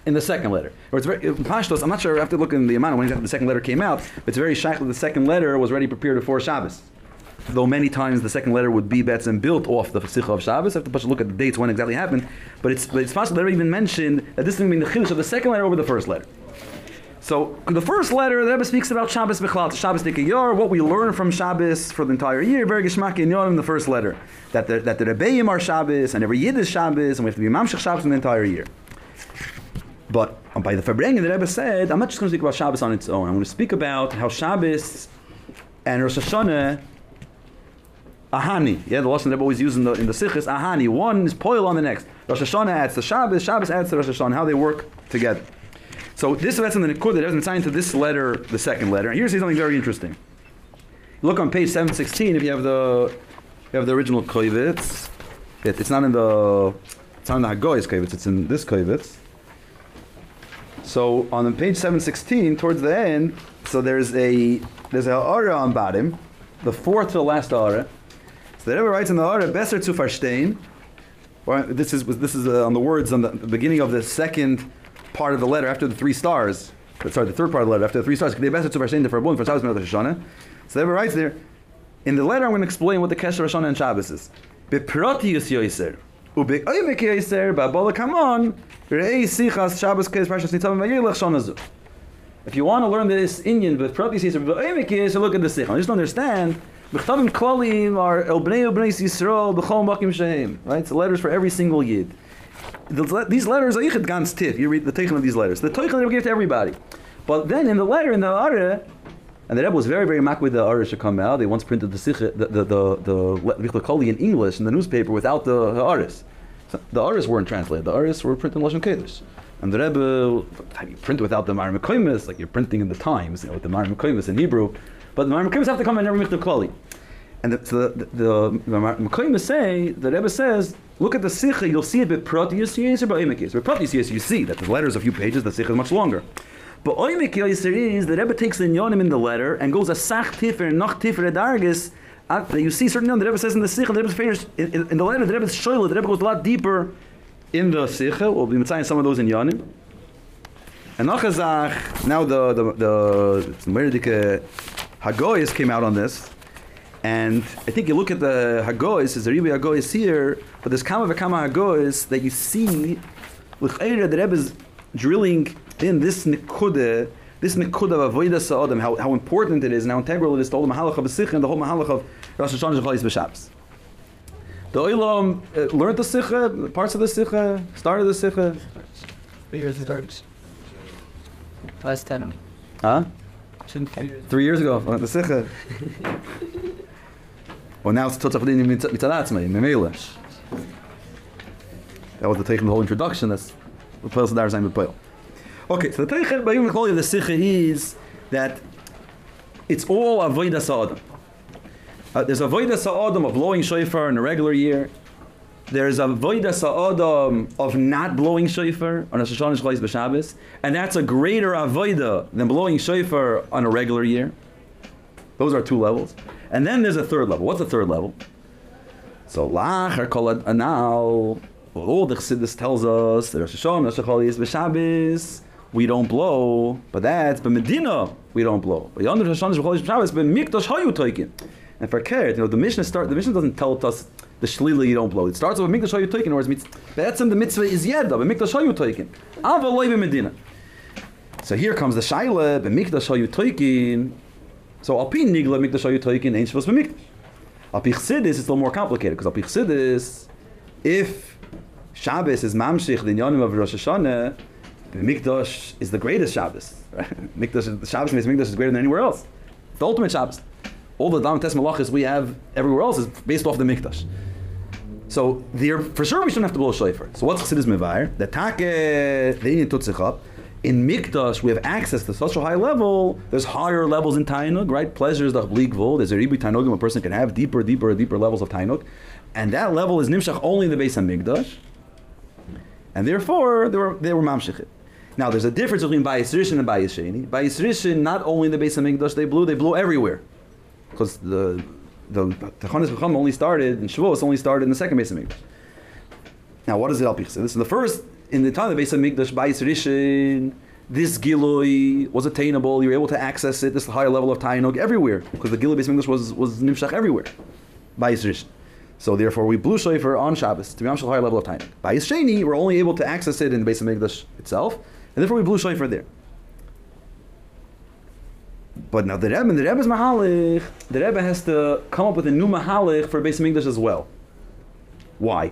in the second letter. Or it's very Pashtos, I'm not sure I have to look in the amount when the second letter came out, but it's very shaykh that the second letter was ready prepared before Shabbos. Though many times the second letter would be bets and built off the Sikha of Shabbos. I have to look at the dates when exactly happened. But it's but it's possible they even mentioned that this thing being the chiddush of the second letter over the first letter. So the first letter, the Rebbe speaks about Shabbos Bechlal, Shabbos Nikayar, what we learn from Shabbos for the entire year, very Geshmaki in the first letter. That the, that the Rebbeim are Shabbos, and every Yid is Shabbos, and we have to be Mamshech Shabbos in the entire year. But um, by the Fabrengen, the Rebbe said, I'm not just going to speak about Shabbos on its own. I'm going to speak about how Shabbos and Rosh Hashanah, Ahani, yeah, the lesson Rebbe always uses in the, in the Sikhs, Ahani, one is poil on the next. Rosh Hashanah adds to Shabbos, Shabbos adds to Rosh Hashanah, how they work together. So this is in the Nikud that doesn't sign to this letter, the second letter. And here's something very interesting. Look on page 716 if you have the you have the original Koivitz. It, it's not in the it's not in the Hagoy's Koivitz, it's in this Koivitz. So on page 716, towards the end, so there's a there's a aura on bottom, the fourth to the last aura. So the Rebbe writes in the aura, Besser zu verstehen. Or this is this is uh, on the words on the, the beginning of the second part of the letter after the three stars. Sorry, the third part of the letter after the three stars. So the Rebbe writes there. In the letter, I'm going to explain what the Kesher Hashanah and Shabbos is. Beprotius yoiser. If you want to learn this Indian, but Protis yoiser, beoivik yoiser, look at the Sikh. I just don't understand. B'chtavim klalim are el bnei bnei Yisrael b'chol makim shehem. Right? It's letters for every single Yid. These letters are yichid gans tif. You read the teichin of these letters. The teichin they give to everybody. But then in the letter, in the Ara, and the Rebbe was very, very mak with the come out. They once printed the Sikh, the the the, the Koli in English in the newspaper without the, Aris. So the Aris weren't translated. The Aris were printed in Lashon. And the Rebbe, how do you print without the Marim? Like you're printing in the Times, you know, with the Marim in Hebrew. But the Marim Koimis have to come in every Michtav Koli. And the, so the, the, the, the say, the Rebbe says, look at the Sikha, you'll see it by Protius Yeser, by Oimik Yeser. By Protius Yeser, you see that the letter is a few pages, the Sikha is much longer. But Oimik is, the Rebbe takes the Yonim in the letter and goes a Sach Tiffer, Noch Tiffer, Edargis, uh, you see certain the Rebbe says in the Sikha, the Rebbe's finished, in, in, in the letter, the Rebbe's Shoyle, the Rebbe goes a lot deeper in the Sikha, we'll be saying some of those in Yonim. And Nachazach, now the, the, the, the Merdike Hagoyas came out on this, and I think you look at the Hagois, there's a Ribi Hagois here, but there's Kama V'Kama Hagois that you see, L'chayra, the Rebbe is drilling in this Nikuda, this Nikuda of Avodah Sa'odam, how, how important it is and how integral it is to all the Mahalach of Sikh and the whole Mahalach of Rosh Hashanah Zechayis B'Shabbos. The Olam uh, learned the Sikha, parts of the Sikha, started the Sikha. Years starts. Last ten. Huh? Three years ago, learned the Sikha. well, now it's Totzach Lini Mitzalatzmei, Memela. That was the Teichen, the whole introduction. That's the Peil Sadar Zayin Bepeil. Okay, so the Teichen, by Yom Kol, the Sikha is that it's all Avodah Sa'adam. Uh, there's Avodah Sa'adam of blowing shofar in a regular year. There's a Avodah Sa'adam of not blowing shofar on a Shoshana Shlois B'Shabbos. And that's a greater Avodah than blowing shofar on a regular year. Those are two levels. And then there's a third level. What's the third level? So, Lachar Kol Anal, all the Chassidus tells us that Rosh Hashanah, B'Shabbos, we don't blow, but that's but Medina we don't blow. But Yonder Hashanah Shecholias B'Shabbos, but Mikdash Hayu Toikin. And for Keret, you know, the Mishnah start. The Mishnah doesn't tell us the Shlila you don't blow. It starts with Mikdash Hayu whereas mitz- that's in the mitzvah is Yeda, but Mikdash Hayu Toikin. Ava Loive Medina. So here comes the Shaila, but Mikdash Hayu Toikin. So Alpin Nigla Mikdash Hayu Toikin ain't supposed to be Mikdash. Alpi Chassidus, it's a little more complicated because Alpi Chassidus, if Shabbos is Mamshich, the Inyanim of Rosh Hashanah, the Mikdash is the greatest Shabbos. Right? Mikdash, the Shabbos means Mikdash is greater than anywhere else. The ultimate Shabbos. All the Dam Tes Malachis we have everywhere else is based off the Mikdash. So there, for sure we shouldn't have to blow shofar. So what's Chassidus Mevair? The Take, the Inyan Tutzich up. In Mikdash, we have access to such a high level. There's higher levels in Tainug, right? Pleasures, the Bligvul. There's a Ribi Tainugim, a person can have deeper, deeper, deeper levels of Tainug. And that level is Nimshach only in the base of Mikdash. And therefore, they were, they were Mamshechit. Now, there's a difference between Bayis Rishon and Bayis Sheni. Bayis Rishon, not only in the base of Mikdash they blew, they blew everywhere. Because the the Techonis Chacham only started, and Shavuos only started in the second base of Mikdash. Now, what is it Al Pichse? This is the first, in the time of the base of Mikdash, Bayis Rishon, this Giloi was attainable, you were able to access it, this higher level of Tainug everywhere. Because the Giloi base of Mikdash was, was Nimshach everywhere. Bayis Rishon. So therefore, we blew shofar on Shabbos to be on a higher level of time. By Sheni, we're only able to access it in the base of Mikdash itself, and therefore we blew shofar there. But now the Rebbe, and the Rebbe's mahalich, the Rebbe has to come up with a new mahalich for of Mikdash as well. Why?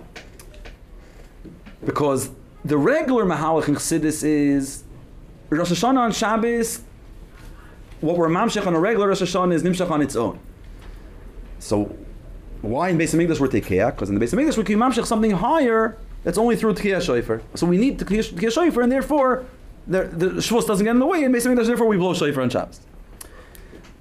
Because the regular mahalich in Chassidus is Rosh Hashanah on Shabbos. What we're mamshech on a regular Rosh Hashanah is nimshach on its own. So why in Beis Hamikdash we're Tekiah? Because in the Beis Hamikdash we can mamshech something higher that's only through Tekiah Shofar. So we need Tekiah Shofar, and therefore the, the doesn't get in the way in Beis Hamikdash. Therefore we blow Shofar on Shabbos.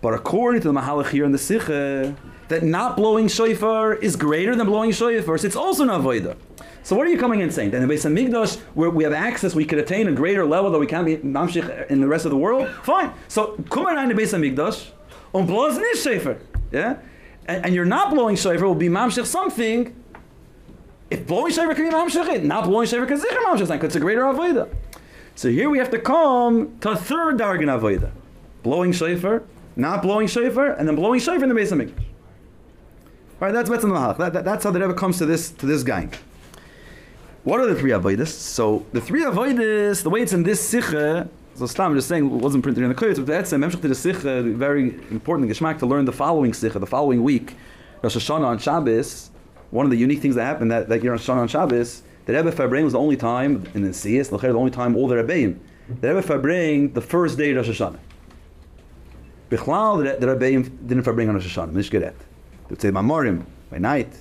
But according to the Mahalach here in the Sikha, that not blowing Shofar is greater than blowing Shofar. So it's also not Voida. So what are you coming in saying? That in the Beis Hamikdash, where we have access, we could attain a greater level that we can't be mamshich in the rest of the world. Fine. So come in the Beis Hamikdash, und bloß nicht Shofar. Yeah and, and you're not blowing shofar will be mamshech something. If blowing shofar can be mamshech, it, not blowing shofar can zikr mamshech because it's a greater avodah. So here we have to come to a third dargan avodah, blowing shofar, not blowing shofar, and then blowing shofar in the base of mikdash. All right, that's betzim. That, that, that's how the Rebbe comes to this to this guy. What are the three avodas? So the three avodas, the way it's in this sikha. So Stam, I'm just saying, it wasn't printed in the Koyot, but that's a memshach to the Sikha, very important Geschmack to learn the following Sikha, the following week, Rosh Hashanah on Shabbos. One of the unique things that happened that, that year on Hashanah on Shabbos, the Rebbe Fabrein was the only time in the Siyas, the only time all the Rebbeim, the Rebbe Fabrein the first day of Rosh Hashanah. Bichlal, the, Rebbeim didn't Fabrein on Rosh Hashanah, Mishgeret. They would say Mamorim, by night,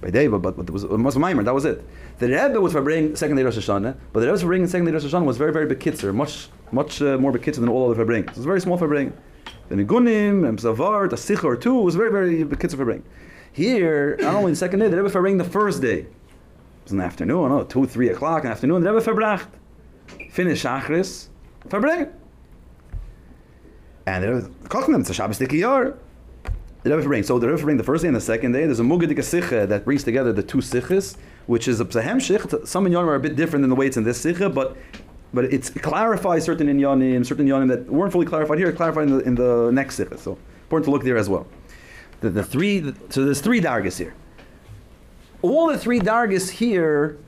by day, but, but, but it was, it was Maimer, that was it. The Rebbe was Fabring second day Rosh Hashanah, but the Rebbe's Fabring second day Rosh Hashanah was very, very bekitzer, much, much uh, more bekitzer than all other Fabring. It was a very small Fabring. The Nigunim, and Zavar, the Sikh or two, was very, very bekitzer Fabring. Here, not only the second day, the Rebbe Fabring the first day. It was in the afternoon, no, two three o'clock in the afternoon, the Rebbe Fabracht. Finish Shachris, Fabring. And the Rebbe, it's a Shabbos Dikiyar. The Rebbe Fabring. So the Rebbe Fabring the first day and the second day, there's a Mugadik Sikha that brings together the two Sikhs, which is a Psahem Shich. Some inyanim are a bit different than the way it's in this Sikha, but but it's, it clarifies certain inyanim, certain inyanim that weren't fully clarified here, clarified in the, in the next Sikha. So important to look there as well. The, the three, the, so there's three dargas here. All the three dargas here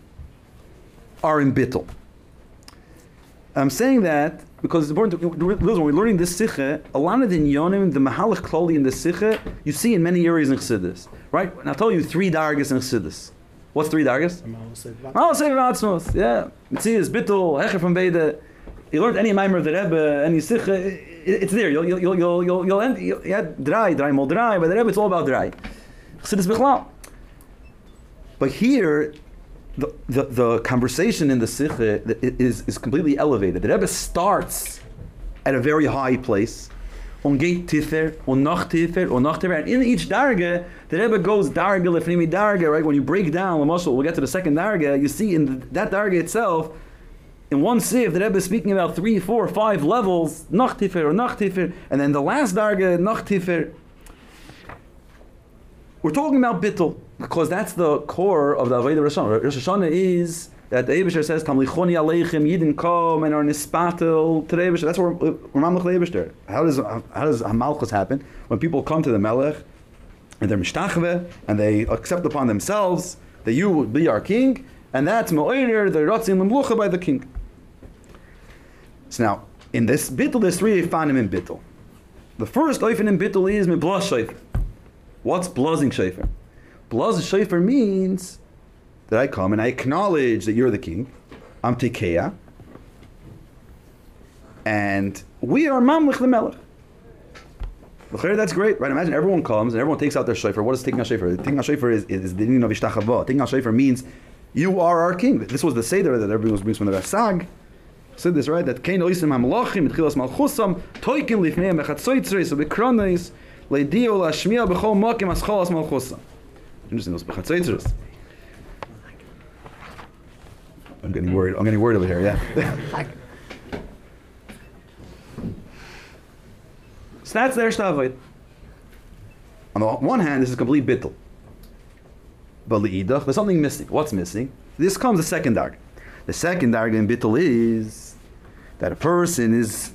are in Bittel. I'm saying that because it's important to, when we're learning this sikha, a lot of the inyonim, the mahalach klali in the sikha, you see in many areas in Chassidus. Right? And I'll tell you three dargas in Chassidus. What's three dargas? Say Vatzmos. Yeah. Mitzias, Bittul, Hecher from Beide. You learned any mimer of the Rebbe, any sikha, it's there. You'll, you'll, you'll, you'll, you'll, end, you'll, yeah, dry, dry, mol dry, but the Rebbe, it's all about dry. Chassidus Bichlal. But here, the, the, conversation in the i- is, is completely elevated. The Rebbe starts at a very high place. On gate tifer, on nach tifer, on nach tifer. And in each darga, the Rebbe goes darga lefnimi darga, right? When you break down the muscle, we'll get to the second darga, you see in that darga itself, in one sieve, the Rebbe is speaking about three, four, five levels, nach tifer or nach tifer, and then the last darga, nach tifer. We're talking about bittul because that's the core of the Avodah Rosh Hashanah. Rosh Hashanah is that the Eibusher says Tamlichoni Aleichem Yidin Kom and are nispatel to the Eibusher. That's where uh, we're Mamlech Eibusher. How does how does Hamalchus happen when people come to the Melech and they're mishtachve and they accept upon themselves that you will be our king and that's Mo'ir the Ratzin Lemlucha by the king. So now in this bittul there's three fanim in bittul. The first oifen in bittul is miblas shayfer. What's blazing shayfer? Blaz shayfer means that I come and I acknowledge that you're the king. I'm Tekeah. And we are Mamlich the Melech. That's great, right? Imagine everyone comes and everyone takes out their shayfer. What is taking out shayfer? Taking out shayfer is, is the meaning of ishtachava. Taking out shayfer means you are our king. This was the seder that everyone was brings from the Rasag. Said this right that kein oisim hamlachim etchilas malchusam toikin lifneim bechatzoitzreis ubekroneis leidio lashmiya bechol makim ascholas malchusam. Interesting, those. I'm getting worried. I'm getting worried over here. Yeah. so that's their. On the one hand, this is complete bittul. But liidach, there's something missing. What's missing? This comes the second darg. The second darg in bittul is that a person is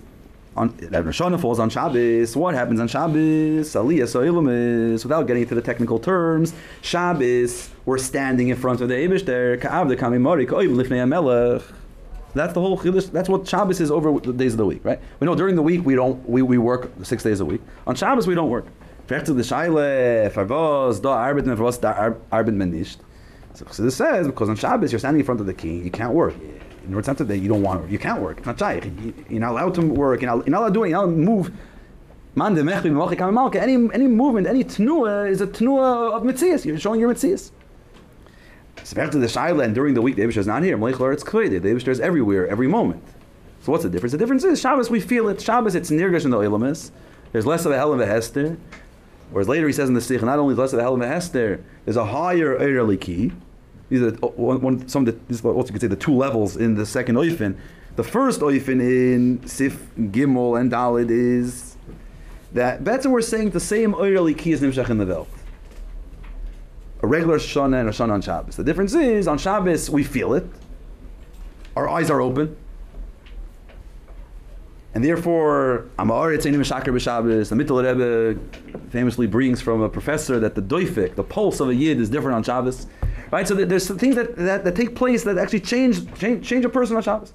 on Hashanah falls on Shabbos. What happens on Shabbos? Aliyah So'ilumis. Without getting into the technical terms, Shabbos, we're standing in front of the Eibush there. Kamimori Ka'oim Lifnei HaMelech. That's the whole chiddush. That's what Shabbos is over the days of the week, right? We know during the week we don't we, we work six days a week. On Shabbos we don't work. Vecht the Shaile, Farvos, Da Arbit Da. So Chassidus says because on Shabbos you're standing in front of the king, you can't work. The sense that you don't want to, you can't work. It's not shaykh. You- You're not allowed to work. You're not, you're not allowed to do it. You're not allowed to move. Any any movement, any tnua is a tnua of mitzias. You're showing your mitzias. So to the shaila, and during the week the Eibush is not here. Lord, it's kvede. The Eibush is everywhere, every moment. So what's the difference? The difference is Shabbos we feel it. Shabbos it's nirgash in the ilamis. There's less of a hell of a hester. Whereas later he says in the Sikh, not only less of a hell of a hester, there's a higher early key. These are one, one, some of the, this is what you could say the two levels in the second oifen. The first oifen in Sif, Gimel, and Dalid is that better we're saying the same early key as Nimshach in the Welt. A regular Shana and a Shana on Shabbos. The difference is on Shabbos we feel it, our eyes are open, and therefore, Amar Etzenim Shakar B'Shabbos, the Mittel Rebbe famously brings from a professor that the doifik, the pulse of a yid, is different on Shabbos. Right? So there's things that, that, that take place that actually change, change, change a person on Shabbos.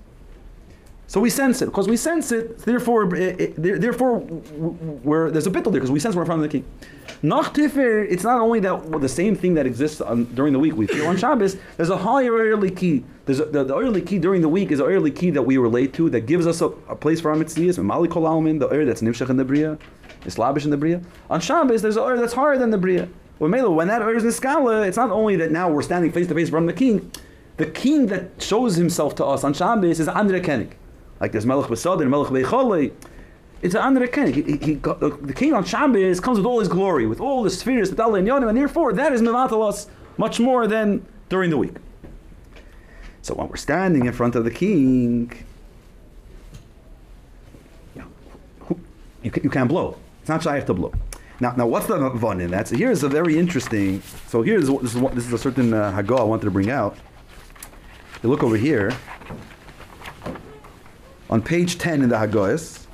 So we sense it. Because we sense it, therefore, it, it- therefore we're, there's a bittul there, because we sense we're in front of the king. Nach Tifir, it's not only that well, the same thing that exists on, during the week we feel on Shabbos, there's a higher early key. There's a, the, the early key during the week is an early key that we relate to that gives us a, a place for our mitzvahs. Mali kol almin, the ear that's nimshach in the bria, is labish in the bria. On Shabbos, there's an ear that's higher than the bria. When that is in skala, it's not only that now we're standing face to face from the king. The king that shows himself to us on Shabbos is Andre. Like there's Melech Besad and Melech Beichole. It's an Andre. He, he, he the, the king on Shabbos comes with all his glory, with all the spheres, Allah and Yonim, and therefore that is Mevatel us much more than during the week. So when we're standing in front of the king, yeah, who- you, ca- you can't blow. It's not shy to blow. Now, now what's the fun in that? So here's a very interesting. So here's this is this is a certain uh, I wanted to bring out. You look over here on page 10 in the Hagahs.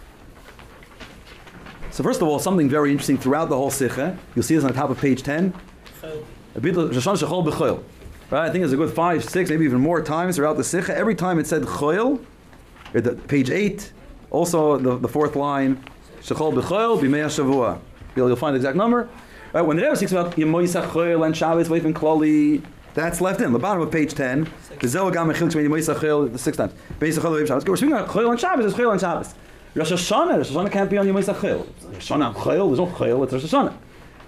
So first of all, something very interesting throughout the whole Sikha. You'll see this on the top of page 10. A bit of Shoshan Shechol B'choil. Right? I think it's a good five, six, maybe even more times throughout the Sikha. Every time it said Choil, page 8, also the, the fourth line, Shechol b'choil b'mei shavua. You'll, you'll find the exact number. Right, when the Rebbe speaks about Yemoy Sachol and Shabbos, Leif and Klali, that's left in. The bottom of page 10. The Zohar Gam Mechil Shmei Yemoy Sachol, the sixth time. B'mei Sachol Leif Shabbos. We're speaking about Chol and Shabbos, it's Chol and Shabbos. Rosh Hashanah, Rosh Hashanah can't be on Yemoy Sachol. Rosh Hashanah, Chol, there's no Chol, it's Rosh Hashanah.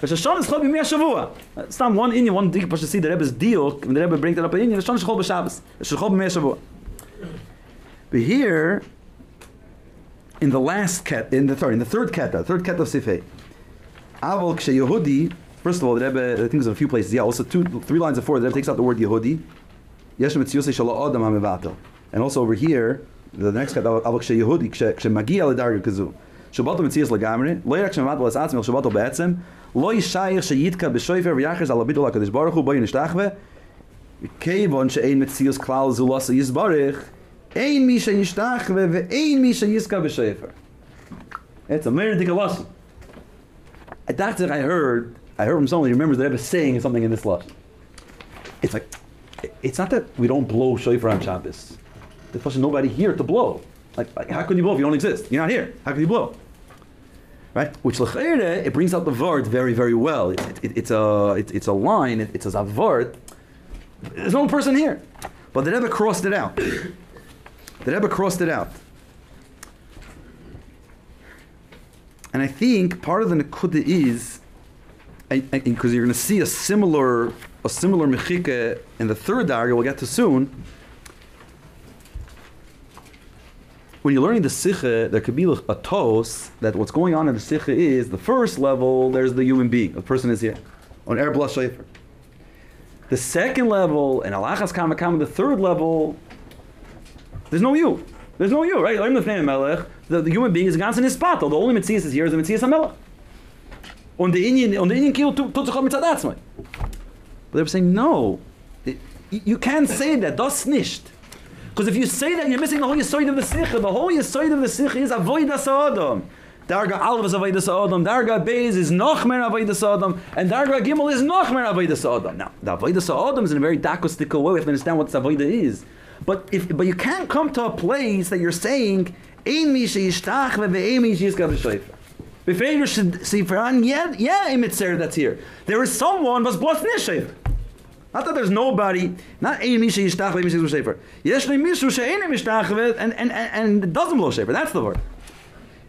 Rosh Hashanah is Chol b'mei Shavua. It's not one Inyan, one Dik, to see the Rebbe's deal, when the Rebbe brings that up in Inyan, Rosh Hashanah is Chol b'Shabbos. It's Chol b'mei. But here, in the last ket, in the sorry, in the third ket, the third ket of Sifei, Kshe Yehudi. First of all, the Rebbe, I think there's a few places. Yeah, also two, three lines before, the Rebbe takes out the word Yehudi. And also over here, the next Aval Kshe Yehudi, Kshe Ledarga Lagamri, Lo Yak Shemavat Las Atzmi Shabbato Be'etzem, Lo Yishayich Sheyitka B'Shoifer V'Yachers Ala Bidol HaKadosh Baruch Hu Bo Yishtachve, Kevon She'ein Mitzios Klal Zulasa Yisbarich, Ein mi sheyishtachve ve'ein mi sheyiska b'shefer. It's a very lesson. I thought that I heard, I heard from someone who remembers the Rebbe saying something in this lesson. It's like, it's not that we don't blow shofar on Shabbos. There's plus nobody here to blow. Like, like, how could you blow if you don't exist? You're not here. How could you blow? Right? Which l'chayre, it brings out the vart very, very well. It, it, it, it's a, it, it's a line. It, it's a zavart. There's no person here, but the Rebbe crossed it out. The Rebbe crossed it out. And I think part of the Nekuda is, because you're going to see a similar a similar mechike in the third darga we'll get to soon. When you're learning the sikha, there could be a tos that what's going on in the sikha is the first level. There's the human being, the person is here on air blush shayfer. The second level, and alachas kamakam, the third level, there's no you. There's no you, right? The, the human being is ganz in his spot. The only Metzias is here is the Metzias HaMelech. On the Indian, on the Indian kilo, tut sich But they're saying, no, it, you can't say that, das nicht. Because if you say that, you're missing the whole Yisoid of the Sikha. The whole Yisoid of the Sikha is Avoid Sa'adam. Darga Alv is Avoid Sa'adam. Darga Beis is Nochmer Avoid Sa'adam. And Darga Gimel is Nochmer Avoid Sa'adam. Now, the Avoid Sa'adam is in a very dakostical way. We have to understand what Avoid is. But if but you can't come to a place that you're saying ein mi sheishtach ve ve'ein mi sheisgav shayfer. Befeiru should see for an yeah yeah imitzer that's here. There is someone was blos nishaver. Not that there's nobody, not ein mi sheishtach ve ve'ein mi sheisgav Yesh le mishu she'ein mishtach and and and and doesn't blow shaver. That's the word.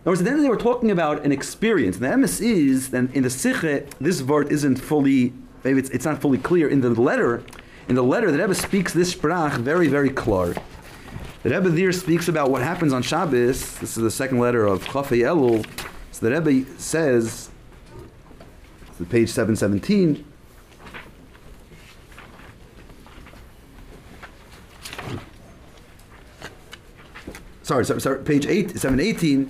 In other words, then they were talking about an experience. The MS is, then in the Sikhe, this word isn't fully, maybe it's, it's not fully clear. In the letter, in the letter, the Rebbe speaks this sprach very, very clear. The Rebbe there speaks about what happens on Shabbos. This is the second letter of Chafei Elul. So the Rebbe says, page 717, sorry, sorry, sorry page 8, 718,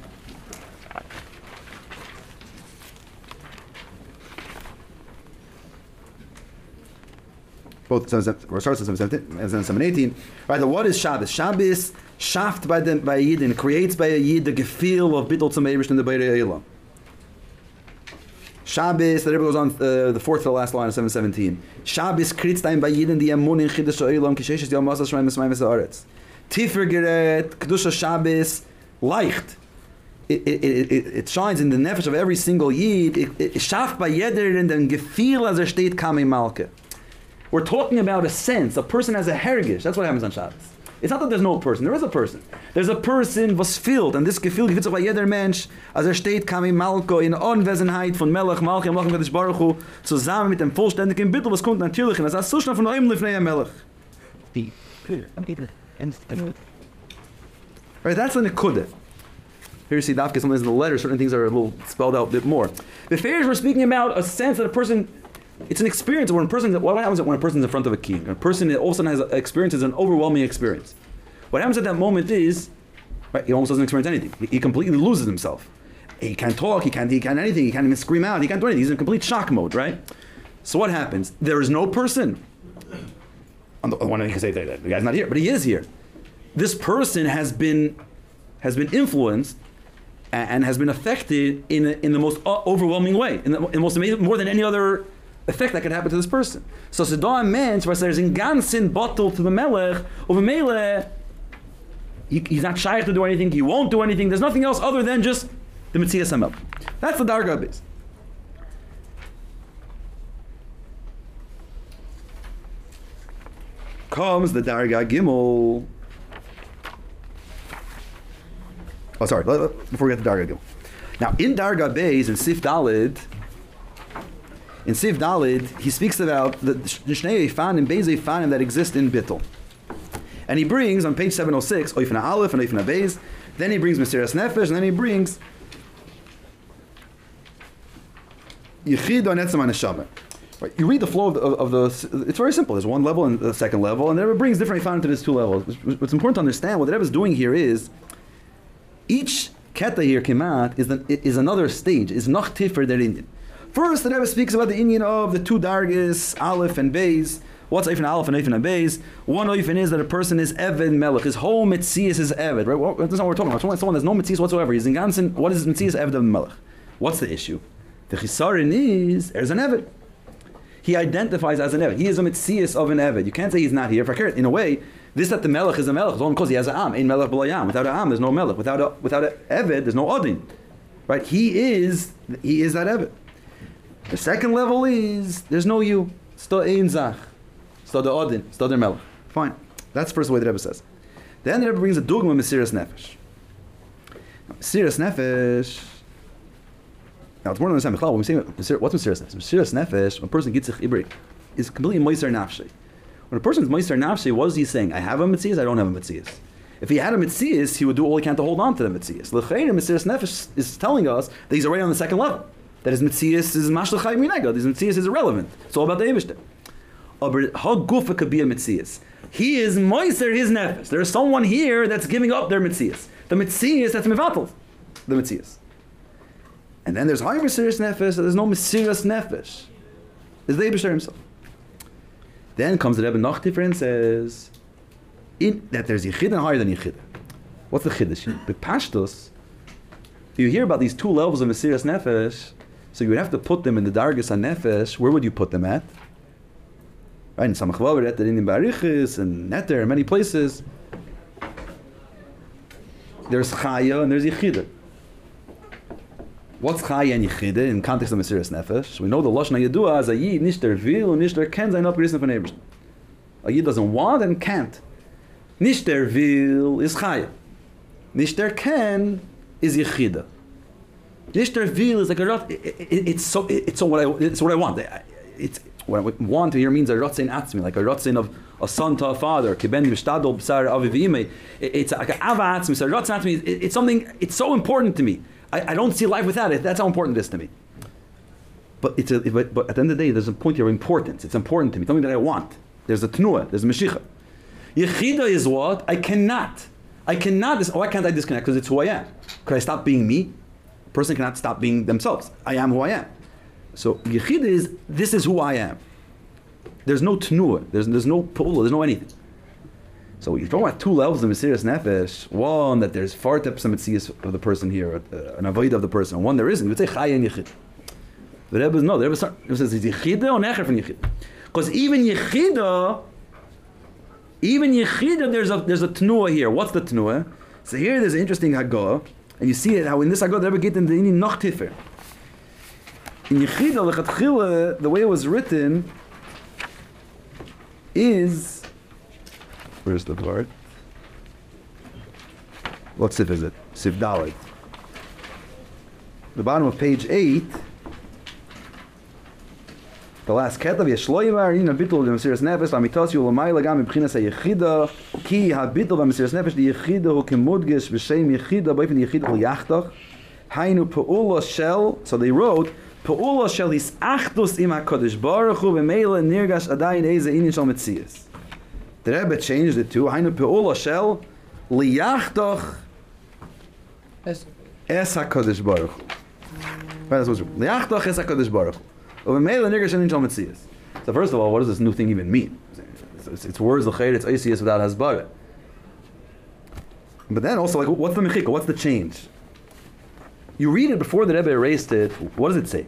both starts at 718. Right, the what is Shabbos? Shabbos shaft by the by Yidin creates by a Yid the gefil of bittul tzameivish in the Beirei Eilam. Shabbos, the Rebbe goes on uh, the fourth to the last line of 717. Shabbos kritz time by Yidin the Amun in Chiddush Eilam kishesh yom masas shmeim esmaim esaretz. Tifer geret kedusha Shabbos leicht. It, it, it, it, shines in the nefesh of every single yid. It, it, shaft by yeder in den gefil as er steht kami malke. We're talking about a sense. A person has a hergish. That's what happens on Shabbos. It's not that there's no person. There is a person. There's a person was filled, and this Gefühl gibt es bei jeder Mensch, als er steht, kam in Malko in Anwesenheit von Melech, Malchi, Malchi, Malchi, Baruch Hu, zusammen mit dem vollständigen Bittel, was kommt natürlich, und das ist so schnell von Oim Lifnei Melech. Right, that's the Nekudah. Here you see Dafka, sometimes in the letter, certain things are a little spelled out a bit more. The Fairs we're speaking about a sense that a person it's an experience when a person. What happens when a person's in front of a king? A person all of a sudden has experiences an overwhelming experience. What happens at that moment is, right? He almost doesn't experience anything. He, he completely loses himself. He can't talk. He can't. He can't anything. He can't even scream out. He can't do anything. He's in complete shock mode, right? So what happens? There is no person. On the one hand, you can say that the guy's not here, but he is here. This person has been has been influenced and has been affected in in the most overwhelming way, in the, in the most amazing, more than any other effect that could happen to this person. So Sedar meant where there's in ganzen bottle to the melech of a mele He, he's not shy to do anything. He won't do anything. There's nothing else other than just the Metzias HaMelech. That's the Darga base. Comes the Darga Gimel. Oh, sorry. Before we get to Darga Gimel. Now, in Darga Beis, in Sif Dalid, in Sif Dalid, he speaks about the Shnei Eifanim, Beis Eifanim that exist in Bittel. And he brings on page 706, Oifna Aleph and Oifna Beis. Then he brings Mesiras Nefesh, and then he brings Yechid on Etzem Right, you read the flow of the, of the. It's very simple. There's one level and the second level, and the Rebbe brings different Eifanim to these two levels. What's important to understand, what the Rebbe is doing here is each keta here, kemat, is, the, is another stage, is noch tiffer der Indian. First, the Rebbe speaks about the Indian of the two dargis, Aleph and Beis. What's Eifin Aleph and Eifin Beis? One Eifin is that a person is Eved Melech. His whole Metzias is Eved, right? Well, that's not what we're talking about. Someone, someone has no Metzias whatsoever. He's in Gansen. What is Metzias Eved of Melech? What's the issue? The Chisarin is, there's an Eved. He identifies as an Eved. He is a Metzias of an Eved. You can't say he's not here. In a way, this that the Melech is a Melech is only because he has an Am. In Melech B'layam. Without an Am, there's no Melech. Without a, without an Eved, there's no Odin. Right? He is, he is that Eved. The second level is, there's no you. Sto Ein Zach. Sto the Odin. Sto the Melech. Fine. That's the first way the Rebbe says. Then the Rebbe brings a dogma Mesiras Nefesh. Mesiras Nefesh. Now it's more than understand when we say what's Mesiras Nefesh? Mesiras Nefesh, when a person gets a chibri, is completely Moiser Nafshi. When a person is Moiser Nafshi, what is he saying? I have a Metzias, I don't have a Metzias. If he had a Metzias, he would do all he can to hold on to the Metzias. L'cheir, Mesiras Nefesh is telling us that he's already on the second level. That his Metzias is Mashlachai Minega, his Metzias is irrelevant. It's all about the Eivishter. Aber Hagufa could be a Metzias. He is Moiser his Nefesh. There is someone here that's giving up their Metzias. The Metzias that's Mevatel. The Metzias. And then there's higher Mesiras Nefesh, there's no Mesiras Nefesh. There's the Eibishter himself. Then comes the Rebbe Nachtifer and says in, that there's Yechid and higher than Yechid. What's the Chiddush? The Pashtus, you hear about these two levels of Mesiras Nefesh, so you would have to put them in the Dargis and Nefesh. Where would you put them at? Right, in Samachvav, at the Indian Barichis, and Neter, in many places. There's Chaya and there's Yechidah. What's Chaya and Yechida in context of Mesiras Nefesh? We know the Lashon Yedua as a Yid, nicht der will und nicht der kann sein von Ebersten. A Yid doesn't want and can't. Nicht vil is Chaya. Nicht der kann is Yechida. Nicht der is like a rot. it- it- It's so. It's so what I. It's what I want. It's what I want here means a rotzein atzmi, like a rotzein of a son to a father. Kiben mishtadol b'sar. It's like an ava atzmi. So rotzein atzmi. it- It's something. It's so important to me. I, I don't see life without it. That's how important it is to me. But it's a, but, but at the end of the day, there's a point here of importance. It's important to me. Something that I want. There's a tnua. There's a meshicha. Yechida is what I cannot. I cannot. Why can't I disconnect? Because it's who I am. Could I stop being me? A person cannot stop being themselves. I am who I am. So Yechida is this is who I am. There's no tnua. There's there's no pula. There's no anything. So you're talking about two levels of Mesiras Nefesh. One, that there's far tips of of the person here, uh, an avoid of the person. One, there isn't. You would say Chaya and Yechid. The Rebbe, no, the Rebbe, says, is Yechida or Necher from Yechid? Because even Yechida, even Yechida, there's a, there's a Tnua here. What's the Tnua? So here there's an interesting Hagah, and you see it, how in this the Rebbe get in the Ini Noch Tifer. In Yechida, Lechatchila, the way it was written is, where's the part? What sif is it? Sif Dalit. The bottom of page 8, the last ketav yeshloimar in a bittul de mesiras nefesh lamitos yu lamay lagam mibchinas hayechida ki habittul b'mesiras nefesh di yechida hu kemudgish b'shem yechida b'ifin yechida hu yachtach hainu pe'ula shel so they wrote pe'ula shel his achdus im HaKadosh Baruch Hu v'meila nirgash adayin eze inin shal metzias. The Rebbe changed it to hainu pe'ula shel liyachtach es HaKadosh Baruch Hu. Right, that's what's wrong. Liyachtach es HaKadosh Baruch Hu So first of all what does this new thing even mean it's, it's, it's words l'chayr it's oisias without hasbara but then also like what's the mechika what's the change you read it before the Rebbe erased it. What does it say?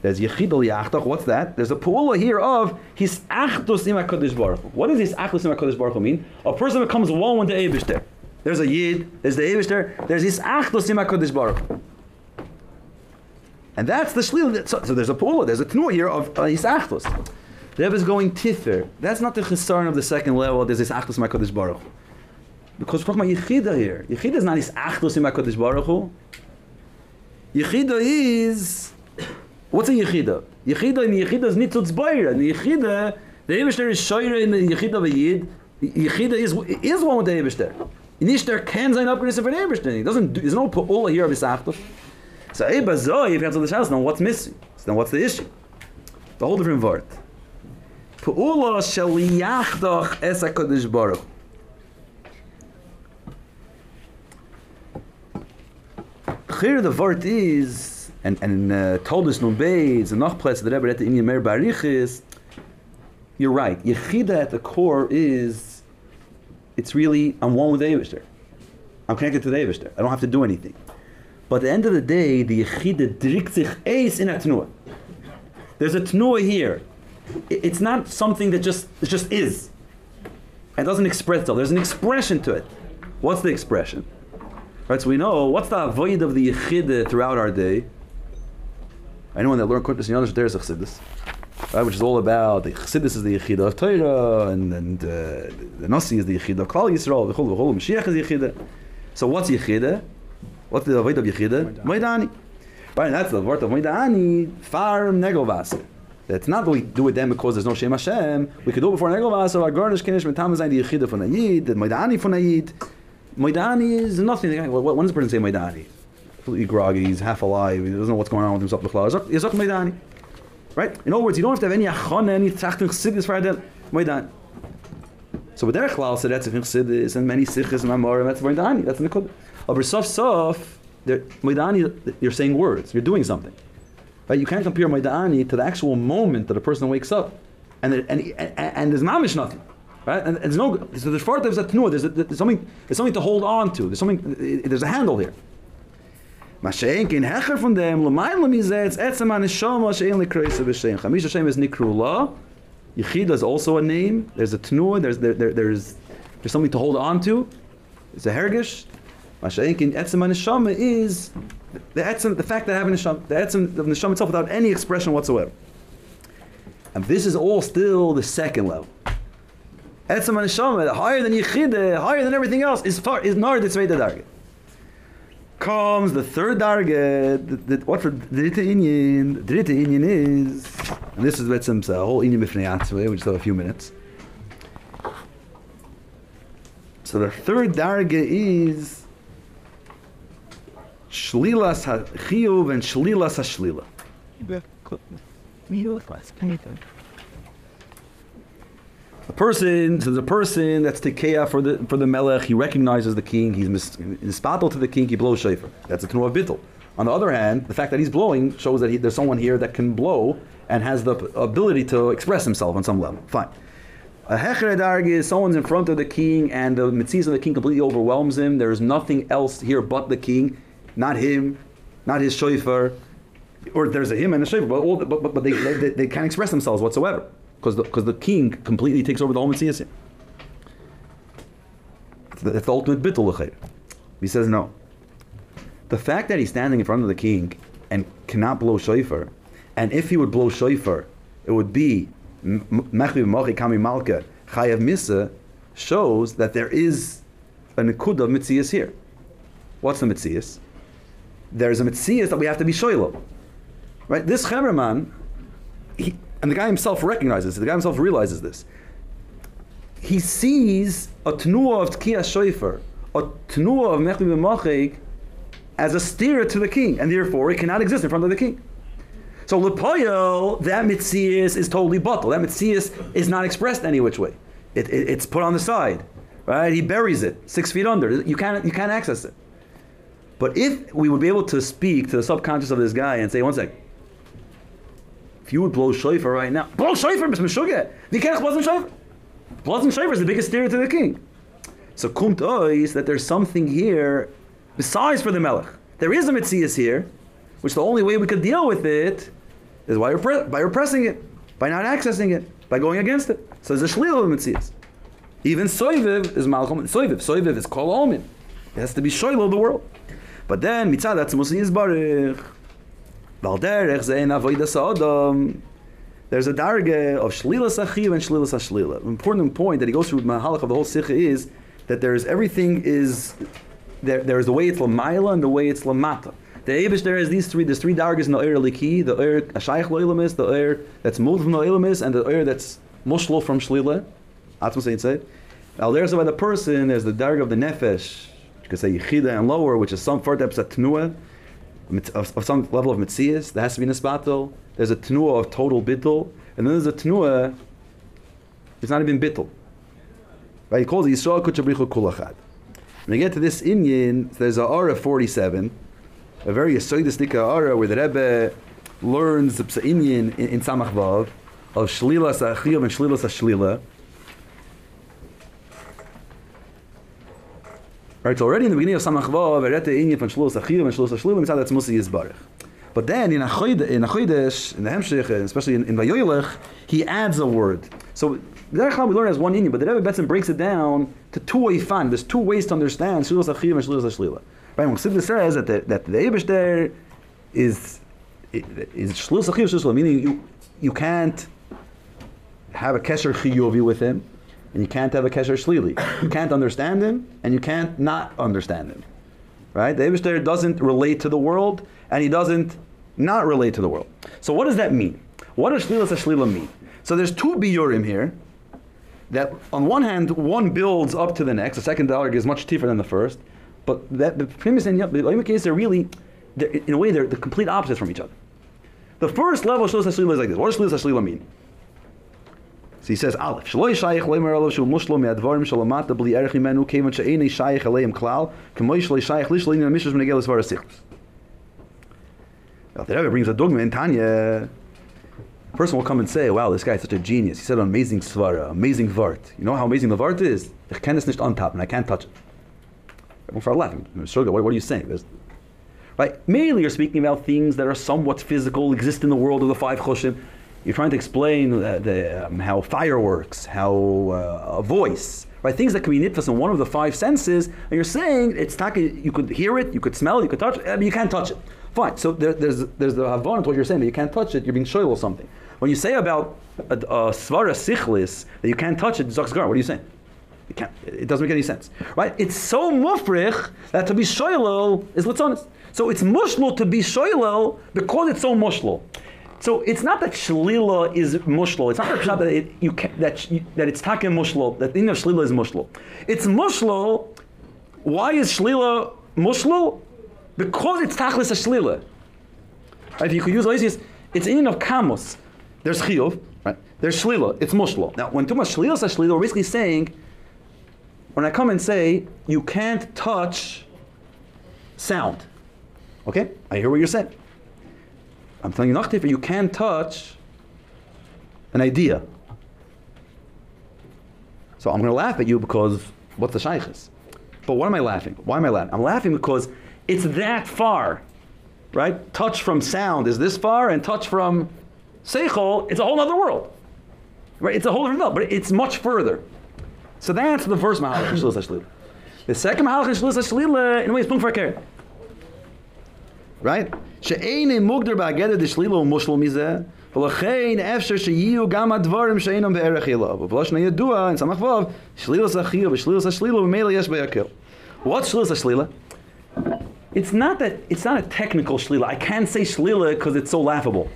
There's Yechid Yachtach. What's that? There's a pu'ula here of his achdus im HaKadosh Baruch. What does his achdus im HaKadosh Baruch mean? A person becomes one with the Eibushter. There's a Yid, there's the Eibishter, there's this Achdus im HaKadosh Baruch. And that's the Shlil. So, so there's a Pula, there's a Tnuah here of uh, His Achdus. The Rebbe is going Tiffer. That's not the Chesaron of the second level, there's this Achdus im HaKadosh Baruch Hu. Because we're talking about Yechida here. Yechida is not His Achdus im HaKadosh Baruch Hu. Yechida is... What's a Yechida? Yechida in Yechida is Nitzutz Bayra. In the Yechida, the Eibishter is Shoyre in the Yechida of a Yid. Yechida is, is one with the Eibishter. Nicht der kann sein abgerissen von Eibishter. He doesn't, do- there's no Pa'ula here of his Achdus. So if you answer the house, now what's missing? So then what's the issue? A whole different word. Pa'ula shel yachdach es HaKadosh Baruch. Here the word is, and and uh, told us no beis, and noch place the Rebbe at the Indian Meir Barichis. You're right. Yechida at the core is, it's really I'm one with the Eivishter. I'm connected to the Eivishter. I don't have to do anything. But at the end of the day, the Yechida drikt sich eis in a tnua. There's a tnua here. It's not something that just it just is. It doesn't express itself. There's an expression to it. What's the expression? Right, so we know what's the avoid of the Yechida throughout our day. Anyone that learned Kuntas and Yonish, there's a Chassidus. Right, which is all about the Chassidus is the Yechida of Torah, and, and uh, the Nasi is the Yechida of Klal Yisrael, V'chol V'chol, Mashiach is Yechida. So what's Yechida? What's the avoid of Yechida? Moedani. Right, and that's the word of Moedani, Farm Negovasser. It's not that we do it then because there's no Shem Hashem. We could do it before Negovasser, our garnish Kinish, Metam Zayin, the Yechida from Ayid, the Moedani from Ayid. Moedani is nothing. When does a person say Moedani? Completely groggy, he's half alive, he doesn't know what's going on with himself. He's not Moedani. Right? In other words, you don't have to have any achana, any trachten chassidus for that. Moedan. So with Derech Lal said that's a chassidus and many sichas and amorim, that's Moedani. That's in the Kud. Sof, there- Moedani, you're saying words, you're doing something. Right? You can't compare Moedani to the actual moment that a person wakes up. And, and, and, and there's mamish nothing. Right? And, and there's no, so there's far there's a tnuah, there's, there's something, there's something to hold on to. There's something, there's a handle here. Mashenk in hecher von dem, l'mayla mizeh, it's etzem an neshama she'en likreisa b'shem. Chamish Hashem is nikru la. Yechida is also a name. There's a tnuah, there's, there, there, there's, there's something to hold on to. It's a hergish. Mashenk in etzem an neshama is the etzem, the fact that I have neshama, the etzem of neshama itself without any expression whatsoever. And this is all still the second level. Etzem an neshama, higher than Yechida, higher than everything else, is far, is nar ditzvei darget comes the third target. The, the, what the dritte Inyan? The dritte Inyan is, and this is Betzim um, a whole Inyan b'fnei atzvei. We just have a few minutes. So the third darga is shlilas hachiyuv and shlilas hashlila. A person, so a person that's tekeya for the for the melech. He recognizes the king. He's mis- mispatel to the king. He blows shofar. That's a tnu of bittel. On the other hand, the fact that he's blowing shows that he, there's someone here that can blow and has the ability to express himself on some level. Fine. A hecher darg is someone's in front of the king and the mitzvahs of the king completely overwhelms him. There's nothing else here but the king, not him, not his shofar, or there's a him and a shofar, but, all the, but, but, but they, they, they can't express themselves whatsoever because the, because the king completely takes over the whole mitzvahs. It's the, ultimate bittul. He says no. The fact that he's standing in front of the king and cannot blow shofar, and if he would blow shofar, it would be mechvi mochi kami malka chayav misa, shows that there is a nikud of mitzias here. What's the mitzias? There's a mitzias that we have to be shoylo. Right? This Chemerman, he, and the guy himself recognizes it, the guy himself realizes this. He sees a tnuah of tkiyah shofar, a tnuah of mechvi b'machik, as a steer to the king, and therefore it cannot exist in front of the king. So lepoyo, that mitzias is totally bottled. That mitzias is not expressed any which way. It, it- it's put on the side, right? He buries it six feet under. You can't you can't access it. But if we would be able to speak to the subconscious of this guy and say, one sec, if you would blow shofar right now, blow shofar, Mr. Meshuggah. Vikerach wasn't shofar. Wasn't shofar is the biggest steer to the king. So kumt ois that there's something here besides for the melech. There is a mitzias here, which the only way we could deal with it is by, repre- by repressing it, by not accessing it, by going against it. So there's a shlil of mitzias. Even Soiviv is Malchum. Soiviv. Soiviv is Kol Omin. It has to be Shoilo of the world. But then, Mitzad Atzmus Yizbarich. Valderech Zein Avoidas Adam. There's a darge of Shlilas Achiv and Shlilas Ashlila. An important point that he goes through with Mahalach of the whole Sikha is that there's everything is there, there's the way it's Lamaila and the way it's Lamata. The Abish there is these three. There's three dargas in the Eir Liki, the Eir Ashayach Loilamis, the Eir that's moved from the Loilamis, and the Eir that's Mushlo from Shlila. Atzma saying say. Now there's by the person. There's the darga of the Nefesh. Could say Yechida and lower, which is some further at Tnua, of, of some level of Mitzias. There has to be Nisbato. There's a Tnua of total Bittul, and then there's a Tnua. It's not even Bittul. Right? He calls it Yisrael Kuchabrichu Kulachad. When you get to this Inyan, there's a Ara 47 a very Yisoidistic Ara where the Rebbe learns the Psa'inyan in, in Samach Vav of Shlila Sa'achiyam and Shlila Sa'shlila. Right, so already in the beginning of Samach Vav, and Mitzad that's Yizbarech. But then in Achoyde, in Achoydesh, in the Hemshech, and especially in, in Vayoylech, he adds a word. So Derech we learn as one Inyan, but the Rebbe Betzim breaks it down to two fan. There's two ways to understand Shlila Sa'achiyam and Shlila Sa'shlila. Right, when Chassidus says that the, that the Eibush there is is shlus achiv shlus meaning you you can't have a kesher chiyuvi with him, and you can't have a kesher shlili. You can't understand him, and you can't not understand him. Right? The Eibush there doesn't relate to the world, and he doesn't not relate to the world. So what does that mean? What does shlila shlila mean? So there's two biurim here. That on one hand, one builds up to the next. The second dialogue is much deeper than the first. But that, the premise and the Oima case, they're really, they're, in a way, they're the complete opposites from each other. The first level of HaShlila is like this. What does Shlos HaShlila mean? He says, Aleph, Shaloi Shayich Leimer Alav Shul Mushlo Me'advarim Shalamata Bli Erech Imenu Kevan She'enei Shayich Aleim Klal K'moi Shaloi Shayich Lish Leinin HaMishras Menegelis Varasichus. Well, the Rebbe brings a dogma in Tanya. A person will come and say, wow, this guy is such a genius. He said an amazing svara, amazing vart. You know how amazing the vart is? Ich kann es nicht antappen, I can't touch it. Everyone started laughing. What, what are you saying? There's, right? Mainly you're speaking about things that are somewhat physical, exist in the world of the five choshim. You're trying to explain the, um, how fire works, how uh, a voice, right? Things that can be nitfas in one of the five senses, and you're saying it's not, you could hear it, you could smell it, you could touch it, but you can't touch it. Fine. So there, there's there's the havon to what you're saying, but you can't touch it. You're being shoyl or something. When you say about a, svara sichlis that you can't touch it, zakzgar, what are you saying? You can't, it doesn't make any sense, right? It's so mufrich that to be shoylel is litzonis. So it's mushlo to be shoylel because it's so mushlo. So it's not that shlila is mushlo. It's not that, it, you can, that you, that it's takim mushlo. That the of shlila is mushlo. It's mushlo. Why is shlila mushlo? Because it's tachlis a shlila. Right? If you could use Lysias, it's in of kamos. There's chiyuv, right? There's shlila. It's mushlo. Now, when too much shlila is shlila, we're basically saying, when I come and say you can't touch sound, okay? I hear what you're saying. I'm telling you different. You can't touch an idea. So I'm going to laugh at you because what's the shaykhis? But what am I laughing? Why am I laughing? I'm laughing because it's that far, right? Touch from sound is this far, and touch from seichel, it's a whole other world, right? It's a whole different world, but it's much further. So that's the first mahalach The second mahalach Shlilas uh, in a way, it's pung for a Right? שאין מוגדר באגדת דשלילה ומשל מזה, ולכן אפשר שיהיו גם הדברים שאינם בערך אליו. ובלשון הידוע, in סמך ו', שלילס החיוב ושלילס השלילה, וממילא יש בהקל. What's שלילס השלילה? It's not that, it's not a technical shlila. I can't say shlila because it's so laughable.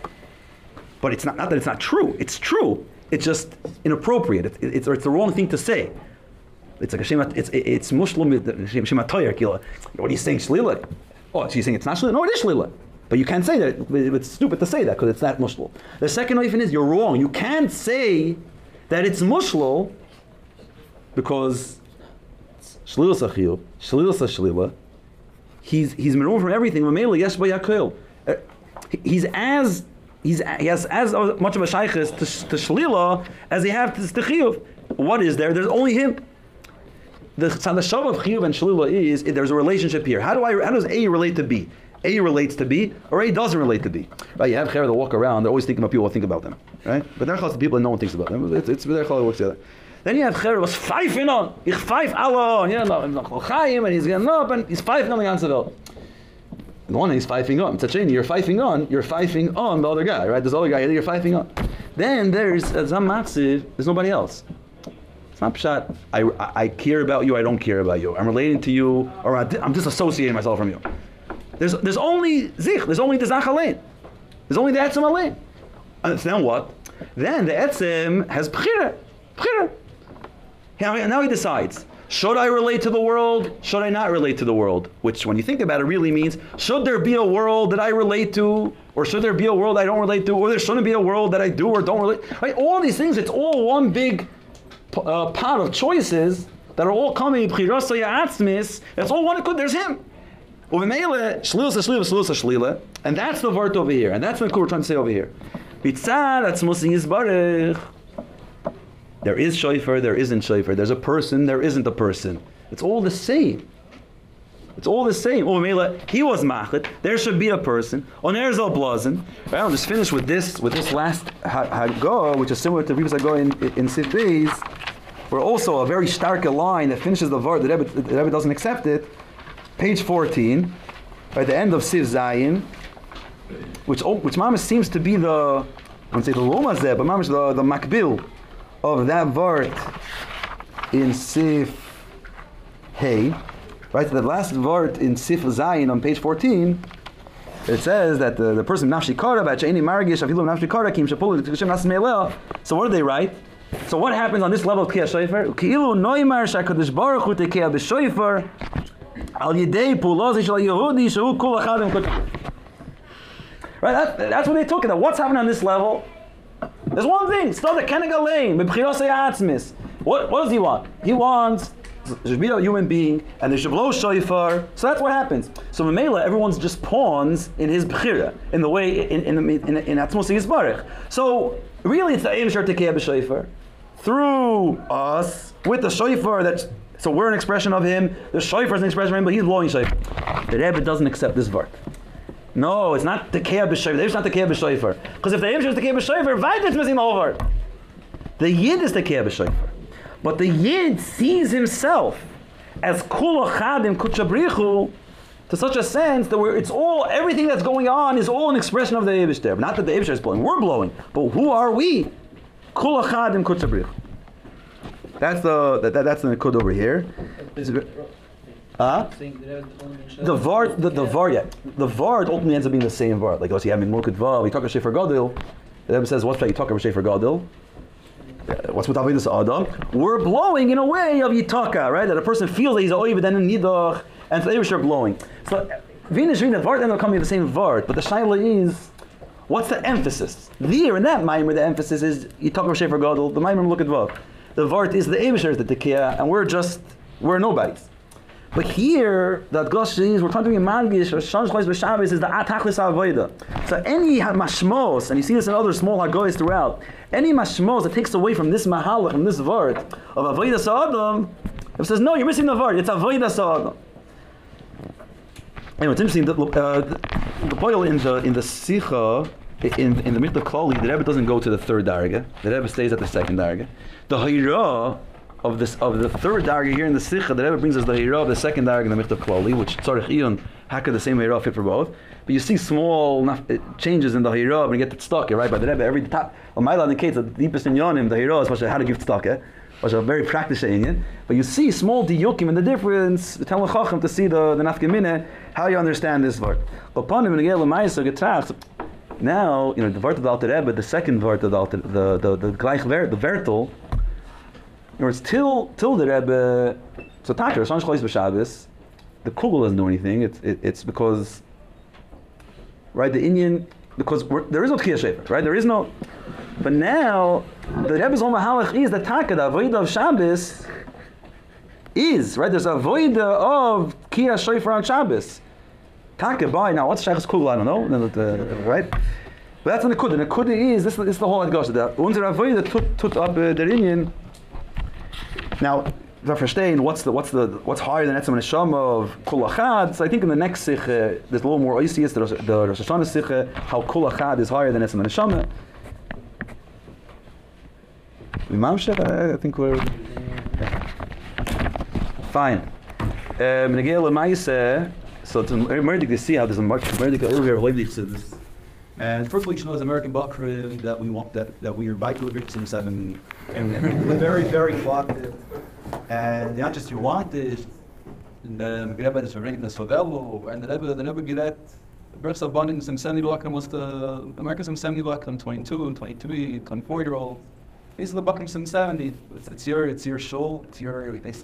But it's not, not that it's not true. It's true. It's just inappropriate. It's, it's, it's the wrong thing to say. It's like a shema, it's, it's muslim, shema toyer, What are you saying, shlila? Oh, so you're saying it's not shlila? No, it is shlila. But you can't say that. It's stupid to say that because it's not mushlo. The second oifen is you're wrong. You can't say that it's mushlo because shlila sachiyub, shlila. He's he's removed from everything. Mamela yes yakil. Uh, he's as he's he has as much of a shaykhis to, to shlila as he has to, to chiyuv. What is there? There's only him. The tzadashav of chiyuv and shlila is there's a relationship here. How do I? How does A relate to B? A relates to B, or A doesn't relate to B. Right? You have chair that walk around, they're always thinking about people think about them. Right? But they're the people that no one thinks about them. It's, it's they're works together. Then you have Cher was pfeifen on. Ich pfeif alle. Yeah, no, noch Chaim, and he's getting up, and he's pfeifing on the ganze Welt. The one he's pfeifing on. Tzacheni, you're pfeifing on, you're pfeifing on the other guy, right? There's other guy you're pfeifing on. Then there's uh, a Zamatziv, there's nobody else. Pshat. I, I, care about you, I don't care about you. I'm relating to you, or I'm disassociating myself from you. There's, there's only zich, there's only the zach alein. There's only the etzem alein. And uh, then what? Then the etzem has bchira. Bchira. Now, now he decides. Should I relate to the world? Should I not relate to the world? Which, when you think about it, really means should there be a world that I relate to, or should there be a world I don't relate to, or there shouldn't be a world that I do or don't relate. Right? All these things, it's all one big uh, pot of choices that are all coming. It's all one good. There's him. And that's the vart over here, and that's the we're trying to say over here. There is shofar, there isn't shofar. There's a person, there isn't a person. It's all the same. It's all the same. Oh, Mela, he was machet. There should be a person. On Erzal Blazen. Right, I'll just finish with this with this last ha- Haggah, which is similar to previous Haggah in in Sif Beis, where also a very stark line that finishes the word. The Rebbe, the Rebbe doesn't accept it. Page 14, at the end of Sif Zayin, which oh, which Mamash seems to be the I wouldn't say the Loma there, but Mamash the the Makbil of that word in Sif Hey, right? The last word in Sif Zayin on page 14, it says that the, the person nafshi kara b'acheni margish afilu nafshi. So what do they write? So what happens on this level of kiyah shofar? Ki'ilu noimar shakadosh baruch hu b'shofar al yidei yehudi shehu kul achadim kut. Right, that, that's what they took it. What's happening on this level? There's one thing. Still the kenegalein b'bchiros atzmis. What what does he want? He wants should be a human being, and there should blow shofar. So that's what happens. So Mamela, everyone's just pawns in his bechira, in the way in in in, in Atzmos. So really, it's the aim shar tekeh b'shofar through us with the shofar. That's so we're an expression of him. The shofar is an expression of him, but he's blowing shofar. The Rebbe doesn't accept this vart. No, it's not the Kea B'Shofar. The not the Kea B'Shofar. Because if the Eish is the Kea B'Shofar, is missing word. The Yid is the Kea B'Shofar. But the Yid sees himself as Kul Achadim to such a sense that it's all, everything that's going on is all an expression of the Eish there. Not that the Eish is blowing, we're blowing. But who are we? Kul Achadim. That's the, that, that, that's the Nikud over here. Huh? The Vard, the, the Vard, yeah. The Vard ultimately ends up being the same Vard. Like, oh, have in Mulkut Vav, we talk about Shefer Gadil. The Rebbe says, what's that you talk about Shefer Gadil? Uh, What's with Avedis Adam? We're blowing in a way of Yitaka, right? That a person feels that he's Oiv, then in Nidach, and so were blowing. So, Venus Rina Vard end up coming the same Vard, but the Shaila is, what's the emphasis? There, in that Maimer, the emphasis is Yitaka of Shefer Gadil, the Maimer Mulkut Vav. The Vard is the Evisher, the Tekiah, and we're just, we're nobodies. But here, the Gosh is, we're talking about Magish, or B'Shabbos is the Atachlis Avoida. So any mashmos, and you see this in other small Hagoyas throughout, any mashmos that takes away from this Mahalach, from this Vard, of Avoida Sa'adam, it says, no, you're missing the Vard, it's Avoida Sa'adam. Anyway, it's interesting that uh, the, the point in the in the Sicha in in the Mikdav Klali, the Rebbe doesn't go to the third darga. The Rebbe stays at the second darga. The Hayra of this of the third darga here in the Sicha, the Rebbe brings us the Hayra of the second darga in the Mikdav Klali, which Tzarech Iyun Haka the same Hayra fit for both. But you see small changes in the Hayra when you get stuck, right? By the Rebbe, every top, Lamaila indicates that the deepest in Yonim, the Hayra is how to give eh? was a very practicing it. But you see small diyukim and the difference, tell Chacham to see the, the nafkamine, how you understand this word. Now, you know, the word of the Alter Rebbe, the second word of the Alter, the, the, the, gleich ver, the in other words, till, till the Rebbe, so Taka, Rosh Hashanah B'Shabbos, the Kugel doesn't do anything, it's, it, it's because, right, the Indian, because there is no Tchiyah Shefer, right, there is no, but now, the Rebbe's own mahalach is that taka, the avodah of Shabbos, is, right? There's a avodah of Kiyah Shofar on Shabbos. Taka, by now, what's Shachas Kugel? I don't know, the- the- right? But that's an Nekuda. The Nekuda is, this, this is the whole Adgosh. The Unser avodah tut, tut up uh, Indian. Now, wir verstehen what's the what's the what's higher than Etzem Neshama of Kul Achad. So I think in the next sikh uh, there's a little more oisius. The the Rosh Hashanah sikh uh, how Kul Achad is higher than Etzem Neshama. We? I think we're... Fine. Um, Negel Lemaise, so it's emerging to see how there's a much emerging earlier to this. And first you should know as American Bakr that we want that that we are by to victims and very very cooperative. And not just you want um, is the is ring the Sovello and the the Rebbe get births of abundance and 70 block was the Americans in 70 block and 22 and 23 24 year old. Are the Buckings in 70. It's, it's your it's your show. It's your